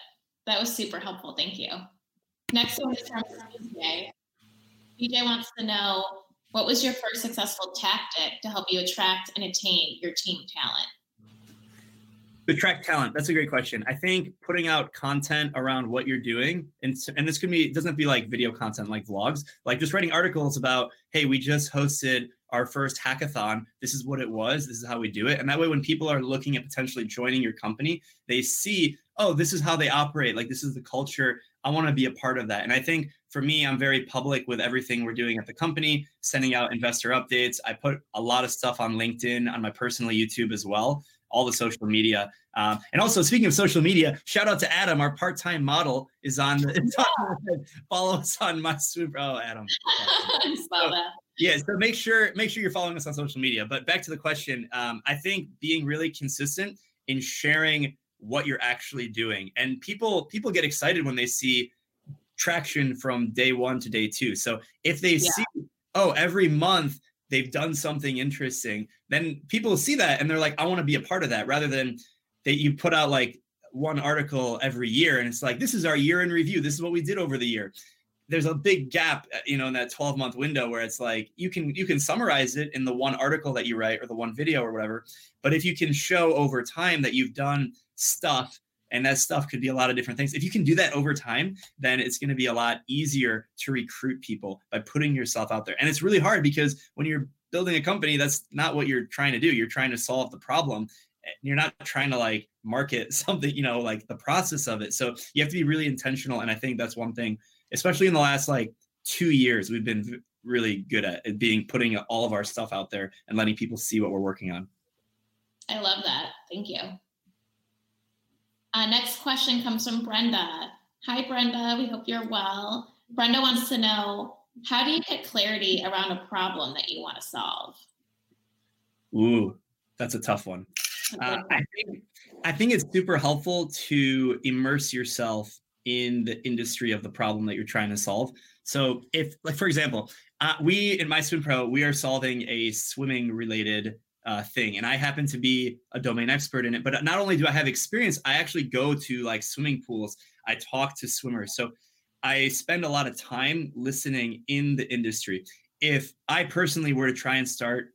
That was super helpful. Thank you. Next one is from BJ. BJ wants to know what was your first successful tactic to help you attract and attain your team talent? Attract talent that's a great question. I think putting out content around what you're doing and, and this could be it doesn't have to be like video content like vlogs like just writing articles about hey we just hosted our first hackathon. This is what it was. This is how we do it. And that way when people are looking at potentially joining your company they see oh this is how they operate. Like this is the culture. I want to be a part of that. And i think for me i'm very public with everything we're doing at the company sending out investor updates. I put a lot of stuff on linkedin on my personal youtube as well all the social media. Um, and also, speaking of social media, shout out to Adam, our part-time model, is on. The, follow us on MySwimPro. Oh, Adam. so, yeah, so make sure make sure you're following us on social media. But back to the question, um, I think being really consistent in sharing what you're actually doing, and people people get excited when they see traction from day one to day two. So if they yeah. see, oh, every month they've done something interesting, then people see that and they're like, I want to be a part of that rather than that you put out like one article every year and it's like, this is our year in review. This is what we did over the year. there's a big gap uh, you know in that 12 month window where it's like you can you can summarize it in the one article that you write or the one video or whatever but if you can show over time that you've done stuff and that stuff could be a lot of different things. If you can do that over time then it's going to be a lot easier to recruit people by putting yourself out there. And it's really hard because when you're building a company that's not what you're trying to do. You're trying to solve the problem. You're not trying to like market something you know like the process of it. So you have to be really intentional. And i think that's one thing especially in the last like two years we've been really good at being putting all of our stuff out there and letting people see what we're working on. I love that. Thank you uh, next question comes from brenda. Hi brenda. We hope you're well. Brenda wants to know how do you get clarity around a problem that you want to solve? Ooh that's a tough one. Uh, I think I think it's super helpful to immerse yourself in the industry of the problem that you're trying to solve. So, if, like, for example, uh, we in MySwimPro, we are solving a swimming related uh, thing, and I happen to be a domain expert in it. But not only do I have experience, I actually go to like swimming pools. I talk to swimmers, so I spend a lot of time listening in the industry. If I personally were to try and start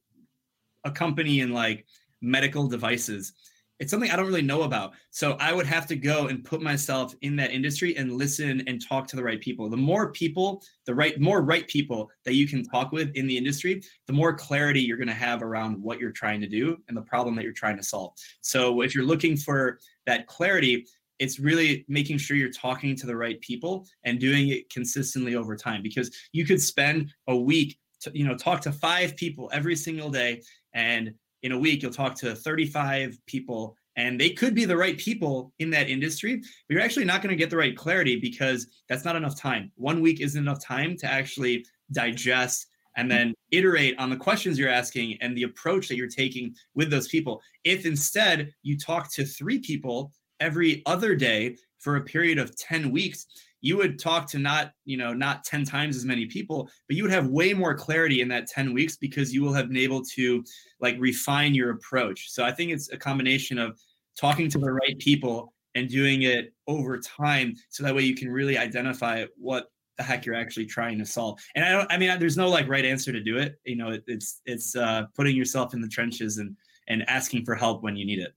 a company in like medical devices. It's something I don't really know about. So I would have to go and put myself in that industry and listen and talk to the right people. The more people, the right, more right people that you can talk with in the industry, the more clarity you're going to have around what you're trying to do and the problem that you're trying to solve. So if you're looking for that clarity, it's really making sure you're talking to the right people and doing it consistently over time because you could spend a week to, you know talk to five people every single day and in a week you'll talk to 35 people and they could be the right people in that industry but you're actually not going to get the right clarity because that's not enough time. One week isn't enough time to actually digest and then iterate on the questions you're asking and the approach that you're taking with those people. If instead you talk to three people every other day for a period of 10 weeks you would talk to not you know not 10 times as many people but you would have way more clarity in that 10 weeks because you will have been able to like refine your approach so i think it's a combination of talking to the right people and doing it over time so that way you can really identify what the heck you're actually trying to solve and i don't i mean there's no like right answer to do it you know it, it's it's uh putting yourself in the trenches and and asking for help when you need it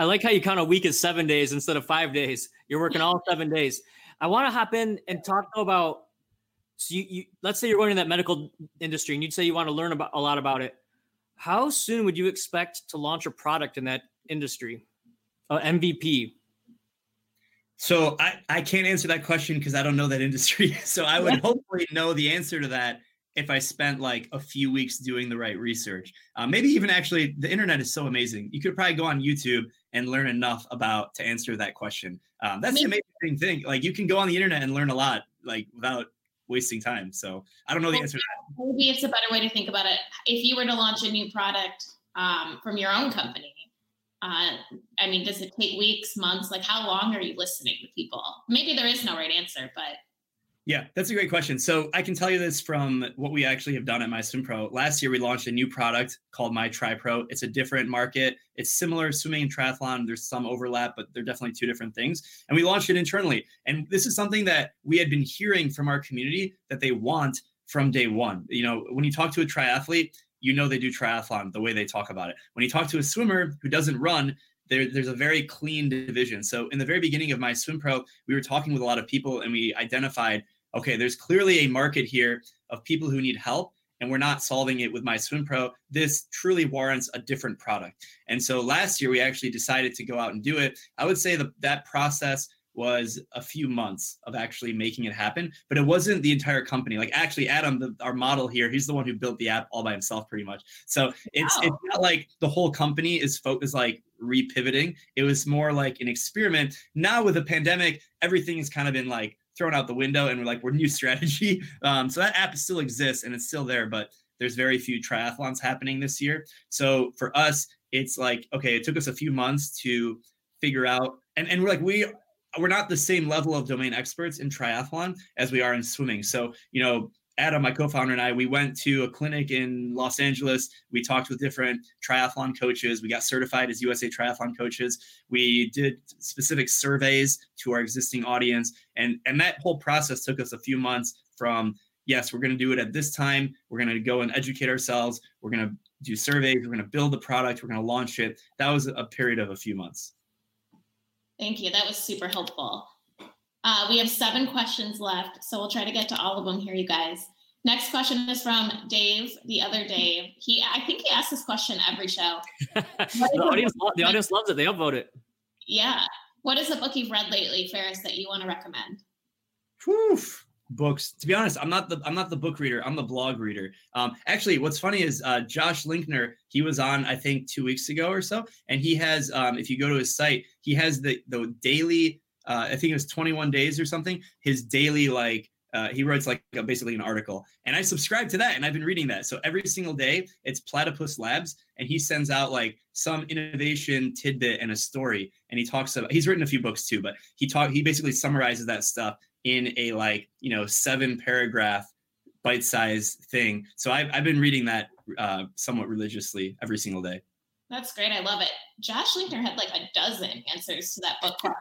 I like how you count a week as seven days instead of five days. You're working all seven days. I want to hop in and talk about. So you, you let's say you're going in that medical industry and you'd say you want to learn about a lot about it. How soon would you expect to launch a product in that industry, uh, MVP? So I, I can't answer that question because I don't know that industry. So I would hopefully know the answer to that if I spent like a few weeks doing the right research. Uh, maybe even actually, the internet is so amazing. You could probably go on YouTube and learn enough about to answer that question. Um, that's maybe. the amazing thing. Like you can go on the internet and learn a lot, like without wasting time. So I don't know the answer. Maybe it's a better way to think about it. If you were to launch a new product um, from your own company, uh, I mean, does it take weeks, months? Like, how long are you listening to people? Maybe there is no right answer, but yeah, that's a great question. So I can tell you this from what we actually have done at MySwimPro. Last year, we launched a new product called My Tri Pro. It's a different market. It's similar swimming and triathlon. There's some overlap, but they're definitely two different things. And we launched it internally. And this is something that we had been hearing from our community that they want from day one. You know, when you talk to a triathlete, you know they do triathlon the way they talk about it. When you talk to a swimmer who doesn't run, there, there's a very clean division. So in the very beginning of MySwimPro, we were talking with a lot of people and we identified okay, there's clearly a market here of people who need help and we're not solving it with MySwimPro this truly warrants a different product. And so last year we actually decided to go out and do it. I would say that that process was a few months of actually making it happen but it wasn't the entire company. Like actually adam the, our model here he's the one who built the app all by himself pretty much. So it's wow. it's not like the whole company is focused like repivoting. It was more like an experiment. Now with the pandemic everything has kind of been like thrown out the window and we're like we're new strategy. Um, so that app still exists and it's still there but there's very few triathlons happening this year. So for us it's like okay it took us a few months to figure out and, and we're like we we're not the same level of domain experts in triathlon as we are in swimming. So you know Adam, my co-founder, and I, we went to a clinic in Los Angeles. We talked with different triathlon coaches. We got certified as USA Triathlon coaches. We did specific surveys to our existing audience, and and that whole process took us a few months from yes, we're going to do it at this time. We're going to go and educate ourselves. We're going to do surveys. We're going to build the product. We're going to launch it. That was a period of a few months. Thank you. That was super helpful. Uh, we have seven questions left, so we'll try to get to all of them here, you guys. Next question is from Dave, the other Dave. He, I think he asks this question every show. the, audience, the audience loves it. They upvote it. Yeah. What is a book you've read lately, Fares, that you want to recommend? Whew books to be honest i'm not the i'm not the book reader i'm the blog reader um actually what's funny is uh josh linkner he was on i think two weeks ago or so and he has um if you go to his site he has the the daily uh i think it was 21 days or something his daily like uh, he writes like basically an article and i subscribe to that and i've been reading that so every single day it's platypus labs and he sends out like some innovation tidbit and a story and he talks about he's written a few books too but he talk he basically summarizes that stuff in a like you know seven paragraph bite size thing. So I've I've been reading that uh, somewhat religiously every single day. That's great. I love it. Josh Linkner had like a dozen answers to that book.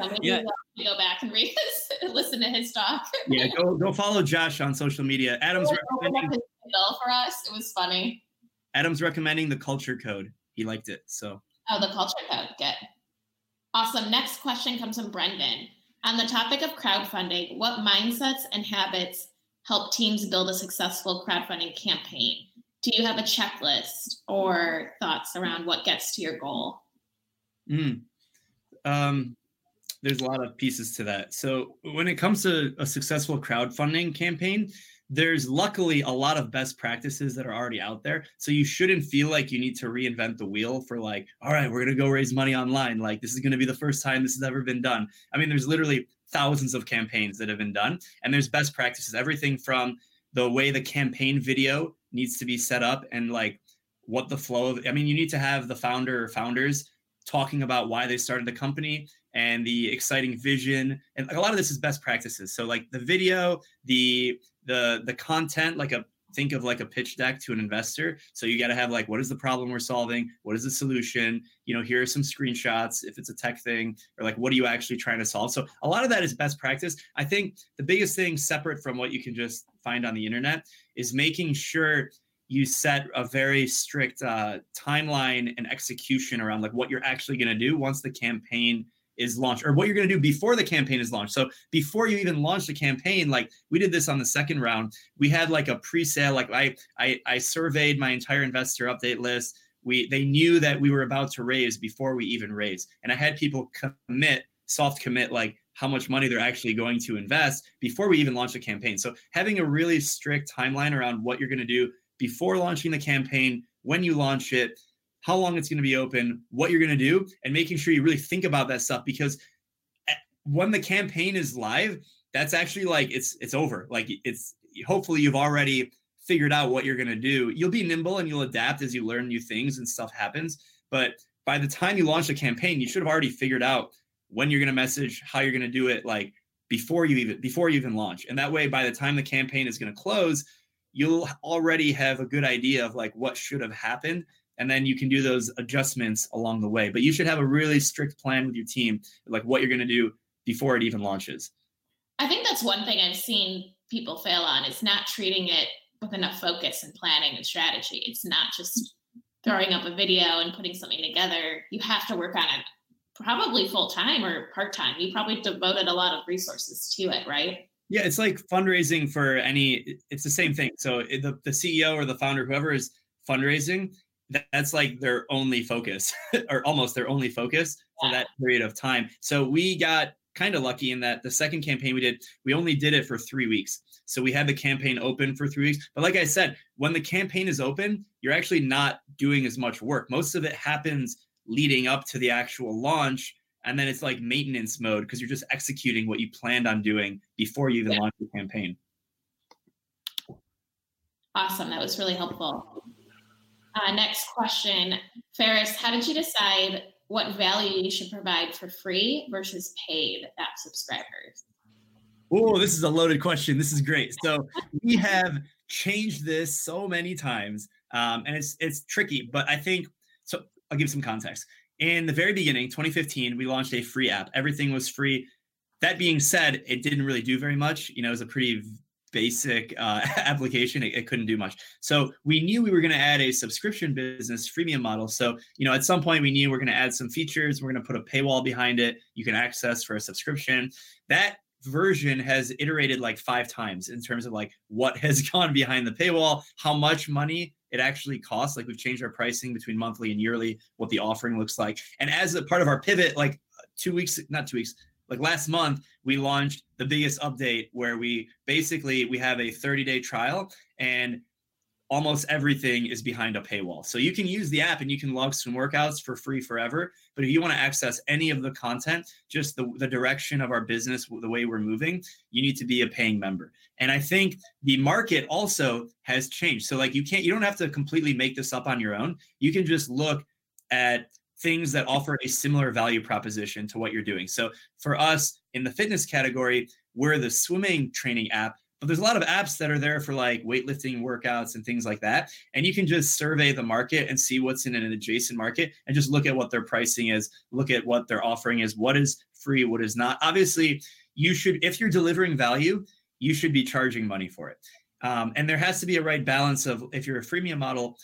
So maybe yeah. we'll go back and read this, listen to his talk. yeah, go go follow Josh on social media. Adam's recommending for us. It was funny. Adam's recommending the culture code. He liked it. So Oh, the culture code. Good. Awesome. Next question comes from Brendan. On the topic of crowdfunding, what mindsets and habits help teams build a successful crowdfunding campaign? Do you have a checklist or thoughts around what gets to your goal? Mm. Um, there's a lot of pieces to that. So, when it comes to a successful crowdfunding campaign, there's luckily a lot of best practices that are already out there. So you shouldn't feel like you need to reinvent the wheel for like, all right, we're going to go raise money online. Like this is going to be the first time this has ever been done. I mean, there's literally thousands of campaigns that have been done and there's best practices, everything from the way the campaign video needs to be set up and like what the flow of, I mean, you need to have the founder or founders talking about why they started the company and the exciting vision. And a lot of this is best practices. So like the video the the the content like a think of like a pitch deck to an investor. So you got to have like what is the problem we're solving? What is the solution? You know here are some screenshots if it's a tech thing or like what are you actually trying to solve? So a lot of that is best practice. I think the biggest thing separate from what you can just find on the internet is making sure you set a very strict uh, timeline and execution around like what you're actually going to do once the campaign is launched or what you're going to do before the campaign is launched. So before you even launch the campaign, like we did this on the second round, we had like a pre-sale. Like I, I, I surveyed my entire investor update list. We, they knew that we were about to raise before we even raised. And I had people commit, soft commit, like how much money they're actually going to invest before we even launch the campaign. So having a really strict timeline around what you're going to do before launching the campaign, when you launch it, how long it's going to be open, what you're going to do, and making sure you really think about that stuff because eh, when the campaign is live, that's actually like it's it's over. Like it's hopefully you've already figured out what you're going to do. You'll be nimble and you'll adapt as you learn new things and stuff happens. But by the time you launch a campaign, you should have already figured out when you're going to message, how you're going to do it, like before you even before you even launch. And that way, by the time the campaign is going to close, you'll already have a good idea of like what should have happened and then you can do those adjustments along the way. But you should have a really strict plan with your team, like what you're going to do before it even launches. I think that's one thing I've seen people fail on is not treating it with enough focus and planning and strategy. It's not just throwing up a video and putting something together. You have to work on it probably full time or part time. You probably devoted a lot of resources to it, right? Yeah, it's like fundraising for any. It's the same thing. So eh, the the CEO or the founder, whoever is fundraising, that's like their only focus or almost their only focus for that period of time. So we got kind of lucky in that the second campaign we did, we only did it for three weeks. So we had the campaign open for three weeks. But like I said, when the campaign is open, you're actually not doing as much work. Most of it happens leading up to the actual launch. And then it's like maintenance mode because you're just executing what you planned on doing before you even yeah. launch the campaign. Awesome. That was really helpful. Uh, next question, Fares, how did you decide what value you should provide for free versus paid app subscribers? Oh, this is a loaded question. This is great. So we have changed this so many times, um, and it's it's tricky. But I think so. I'll give some context. In the very beginning, 2015, we launched a free app. Everything was free. That being said, it didn't really do very much. You know, it was a pretty basic uh, application, it, it, couldn't do much. So we knew we were going to add a subscription business freemium model. So you know, at some point we knew we're going to add some features. We're going to put a paywall behind it. You can access for a subscription. That version has iterated like five times in terms of like what has gone behind the paywall, how much money it actually costs. Like we've changed our pricing between monthly and yearly, what the offering looks like. And as a part of our pivot, like two weeks, not two weeks, like last month, we launched the biggest update where we basically we have a 30 day trial and almost everything is behind a paywall. So you can use the app and you can log some workouts for free forever. But if you want to access any of the content, just the, the direction of our business, the way we're moving, you need to be a paying member. And I think the market also has changed. So like you can't, you don't have to completely make this up on your own. You can just look at things that offer a similar value proposition to what you're doing. So for us in the fitness category, we're the swimming training app but there's a lot of apps that are there for like weightlifting workouts and things like that. And you can just survey the market and see what's in an adjacent market and just look at what their pricing is, look at what their offering is, what is free, what is not. Obviously, you should, if you're delivering value, you should be charging money for it. Um, and there has to be a right balance of if you're a freemium model,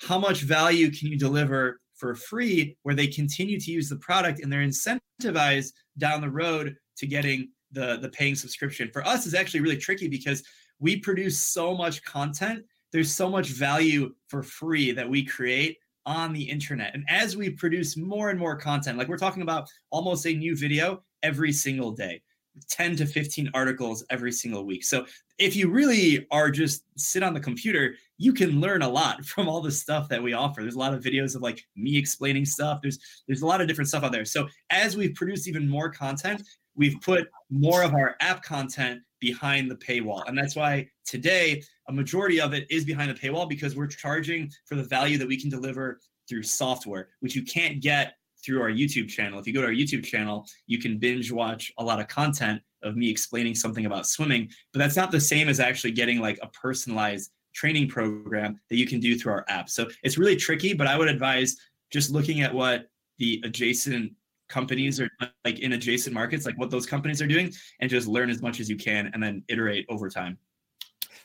how much value can you deliver for free where they continue to use the product and they're incentivized down the road to getting the the paying subscription. For us is actually really tricky because we produce so much content. There's so much value for free that we create on the internet. And as we produce more and more content like we're talking about almost a new video every single day 10 to 15 articles every single week. So if you really are just sit on the computer you can learn a lot from all the stuff that we offer. There's a lot of videos of like me explaining stuff. There's there's a lot of different stuff out there. So as we produce even more content we've put more of our app content behind the paywall. And that's why today a majority of it is behind the paywall because we're charging for the value that we can deliver through software, which you can't get through our YouTube channel. If you go to our YouTube channel, you can binge watch a lot of content of me explaining something about swimming, but that's not the same as actually getting like a personalized training program that you can do through our app. So it's really tricky, but I would advise just looking at what the adjacent companies are like in adjacent markets, like what those companies are doing, and just learn as much as you can and then iterate over time.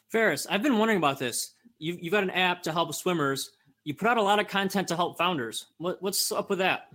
Fares, I've been wondering about this. You've, you've got an app to help swimmers. You put out a lot of content to help founders. What, what's up with that?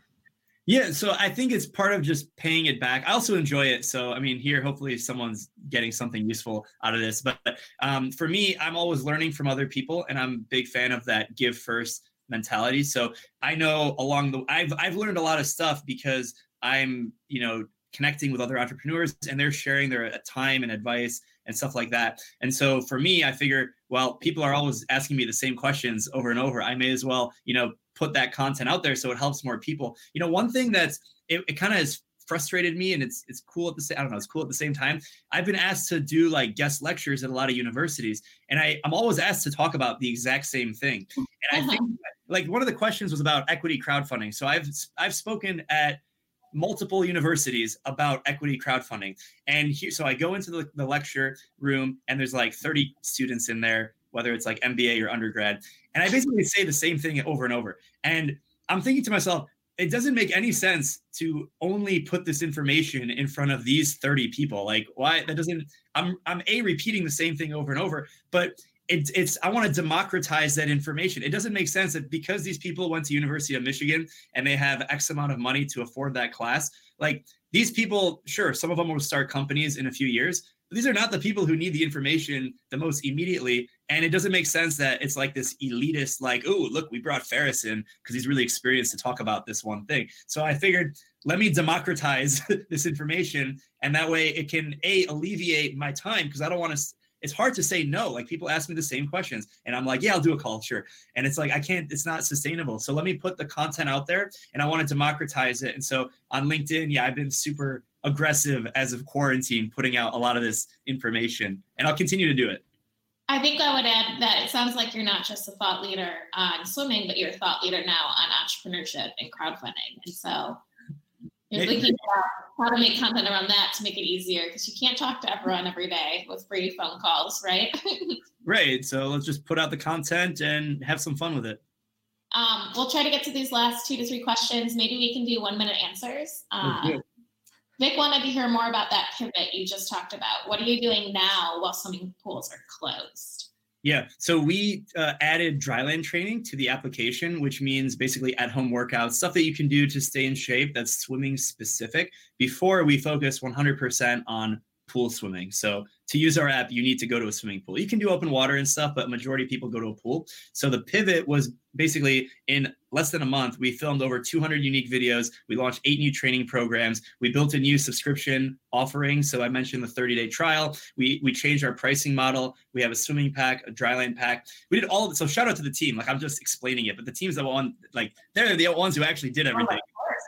Yeah, so I think it's part of just paying it back. I also enjoy it. So, I mean, here, hopefully, someone's getting something useful out of this. But um, for me, I'm always learning from other people, and I'm a big fan of that give first mentality. So I know along the I've I've learned a lot of stuff because I'm, you know, connecting with other entrepreneurs and they're sharing their uh, time and advice and stuff like that. And so for me, I figure, well, people are always asking me the same questions over and over. I may as well, you know, put that content out there so it helps more people. You know, one thing that's it, it kind of is frustrated me and it's it's cool at the same I don't know it's cool at the same time. I've been asked to do like guest lectures at a lot of universities and I I'm always asked to talk about the exact same thing. And I think. like one of the questions was about equity crowdfunding. So I've I've spoken at multiple universities about equity crowdfunding. And here, so I go into the, the lecture room and there's like 30 students in there, whether it's like MBA or undergrad. And I basically say the same thing over and over. And I'm thinking to myself, it doesn't make any sense to only put this information in front of these 30 people like why that doesn't i'm i'm a repeating the same thing over and over but it's it's i want to democratize that information it doesn't make sense that because these people went to university of michigan and they have x amount of money to afford that class like these people sure some of them will start companies in a few years But these are not the people who need the information the most immediately. And it doesn't make sense that it's like this elitist, like, oh, look, we brought Fares in because he's really experienced to talk about this one thing. So I figured, let me democratize this information. And that way it can, A, alleviate my time because I don't want to it's hard to say no. Like people ask me the same questions, and I'm like, yeah, I'll do a culture. And it's like I can't. It's not sustainable. So let me put the content out there, and I want to democratize it. And so on LinkedIn, yeah, I've been super aggressive as of quarantine, putting out a lot of this information, and I'll continue to do it. I think I would add that it sounds like you're not just a thought leader on swimming, but you're a thought leader now on entrepreneurship and crowdfunding. And so thinking about how to make content around that to make it easier because you can't talk to everyone every day with free phone calls, right? right. So let's just put out the content and have some fun with it. Um, we'll try to get to these last two to three questions. Maybe we can do one minute answers. Uh, Vic wanted to hear more about that pivot you just talked about. What are you doing now while swimming pools are closed? Yeah, so we uh, added dryland training to the application, which means basically at home workouts, stuff that you can do to stay in shape that's swimming specific. Before we focus 100% on pool swimming. So to use our app, you need to go to a swimming pool. You can do open water and stuff, but majority of people go to a pool. So the pivot was basically in less than a month, we filmed over 200 unique videos. We launched eight new training programs. We built a new subscription offering. So I mentioned the 30 day trial. We we changed our pricing model. We have a swimming pack, a dryland pack. We did all of it. So shout out to the team. Like I'm just explaining it, but the team's the one like they're the ones who actually did everything.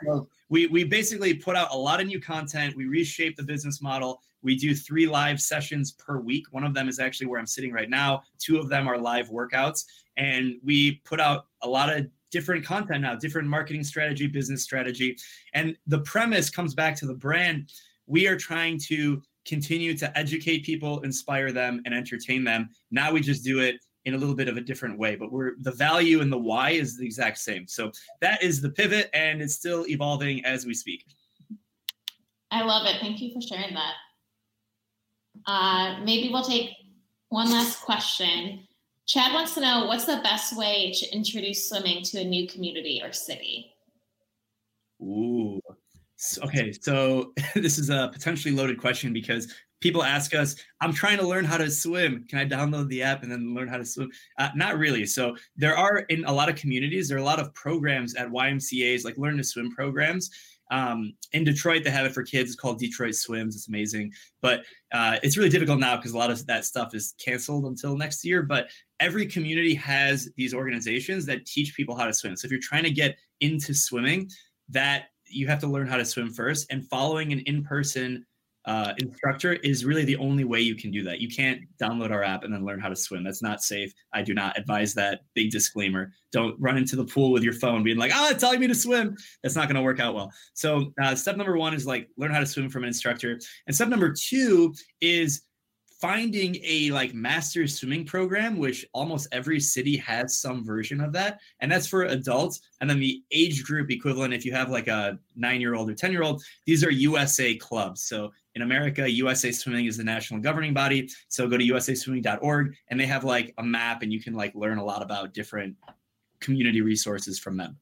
So we we basically put out a lot of new content. We reshape the business model. We do three live sessions per week. One of them is actually where I'm sitting right now. Two of them are live workouts. And we put out a lot of different content now, different marketing strategy, business strategy. And the premise comes back to the brand. We are trying to continue to educate people, inspire them, and entertain them. Now we just do it in a little bit of a different way, but we're the value and the why is the exact same. So that is the pivot, and it's still evolving as we speak. I love it. Thank you for sharing that. Uh, maybe we'll take one last question. Chad wants to know what's the best way to introduce swimming to a new community or city? Ooh. Okay, so this is a potentially loaded question because people ask us, I'm trying to learn how to swim. Can I download the app and then learn how to swim? Uh, not really. So there are in a lot of communities, there are a lot of programs at YMCA's, like learn to swim programs um, in Detroit, they have it for kids. It's called Detroit Swims. It's amazing, but uh, it's really difficult now because a lot of that stuff is canceled until next year. But every community has these organizations that teach people how to swim. So if you're trying to get into swimming, that you have to learn how to swim first, and following an in-person uh, instructor is really the only way you can do that. You can't download our app and then learn how to swim. That's not safe. I do not advise that. Big disclaimer. Don't run into the pool with your phone being like, oh, it's telling me to swim. That's not going to work out well. So, uh, step number one is like learn how to swim from an instructor. And step number two is finding a like master swimming program which almost every city has some version of that and that's for adults and then the age group equivalent if you have like a 9 year old or 10 year old these are usa clubs so in America, USA Swimming is the national governing body. So go to usaswimming.org and they have like a map and you can like learn a lot about different community resources from them.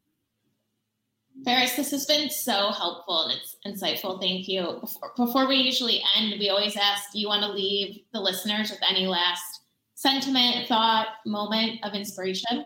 Fares, this has been so helpful and it's insightful. Thank you. Before, before we usually end, we always ask do you want to leave the listeners with any last sentiment, thought, moment of inspiration?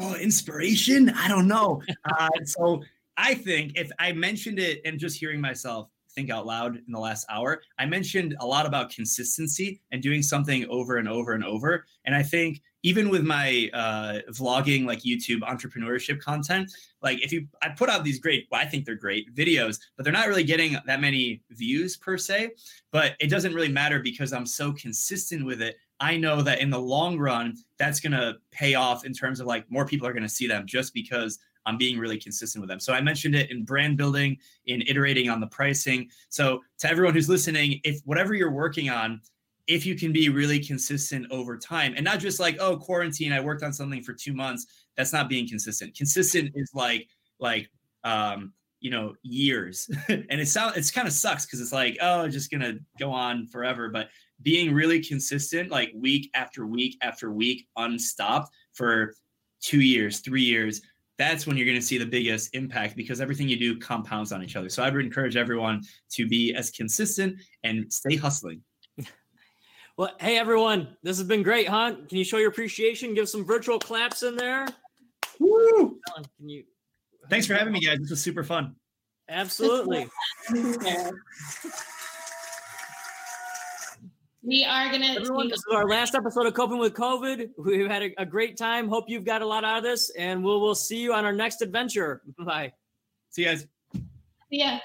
Oh, inspiration? I don't know. Uh, so I think if I mentioned it and just hearing myself, think out loud in the last hour. I mentioned a lot about consistency and doing something over and over and over. And I think even with my uh, vlogging, like YouTube entrepreneurship content, like if you, I put out these great, well, I think they're great videos, but they're not really getting that many views per se. But it doesn't really matter because I'm so consistent with it. I know that in the long run, that's going to pay off in terms of like more people are going to see them just because I'm being really consistent with them. So I mentioned it in brand building, in iterating on the pricing. So to everyone who's listening, if whatever you're working on, if you can be really consistent over time and not just like, oh, quarantine, I worked on something for two months, that's not being consistent. Consistent is like, like, um, you know, years. and it sounds, it's kind of sucks because it's like, oh, just gonna go on forever. But being really consistent, like week after week after week, unstopped for two years, three years, that's when you're going to see the biggest impact because everything you do compounds on each other. So I would encourage everyone to be as consistent and stay hustling. Well, hey everyone, this has been great, huh? Can you show your appreciation? Give some virtual claps in there. Woo! Can you? Thanks for having me, guys. This was super fun. Absolutely. We are gonna. Everyone, this is our last episode of Coping with COVID. We've had a, a, great time. Hope you've got a lot out of this, and we'll we'll see you on our next adventure. Bye. See you guys. Yeah.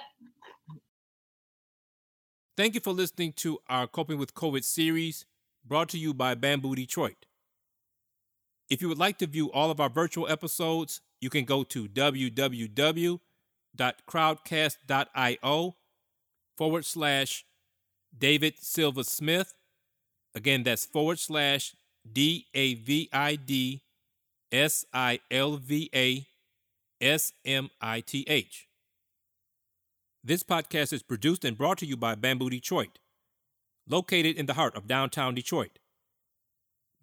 Thank you for listening to our Coping with COVID series, brought to you by Bamboo Detroit. If you would like to view all of our virtual episodes, you can go to www.crowdcast.io forward slash David Silva Smith. Again, that's forward slash D A V I D S I L V A S M I T H. This podcast is produced and brought to you by Bamboo Detroit, located in the heart of downtown Detroit.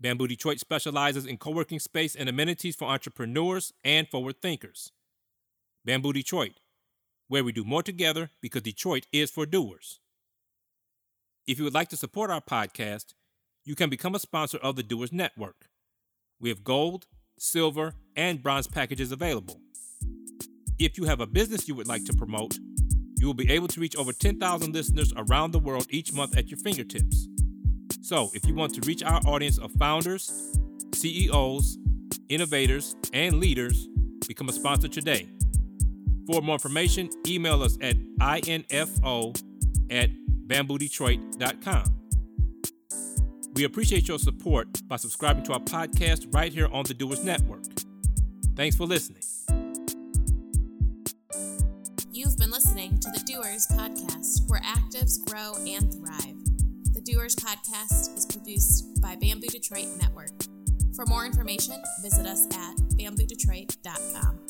Bamboo Detroit specializes in co working space and amenities for entrepreneurs and forward thinkers. Bamboo Detroit, where we do more together because Detroit is for doers. If you would like to support our podcast, you can become a sponsor of the Doers Network. We have gold, silver, and bronze packages available. If you have a business you would like to promote, you will be able to reach over 10,000 listeners around the world each month at your fingertips. So, if you want to reach our audience of founders, CEOs, innovators, and leaders, become a sponsor today. For more information, email us at info at bamboodetroit.com. We appreciate your support by subscribing to our podcast right here on the Doers Network. Thanks for listening. You've been listening to the Doers Podcast, where actives grow and thrive. The Doers Podcast is produced by Bamboo Detroit Network. For more information, visit us at bamboodetroit.com.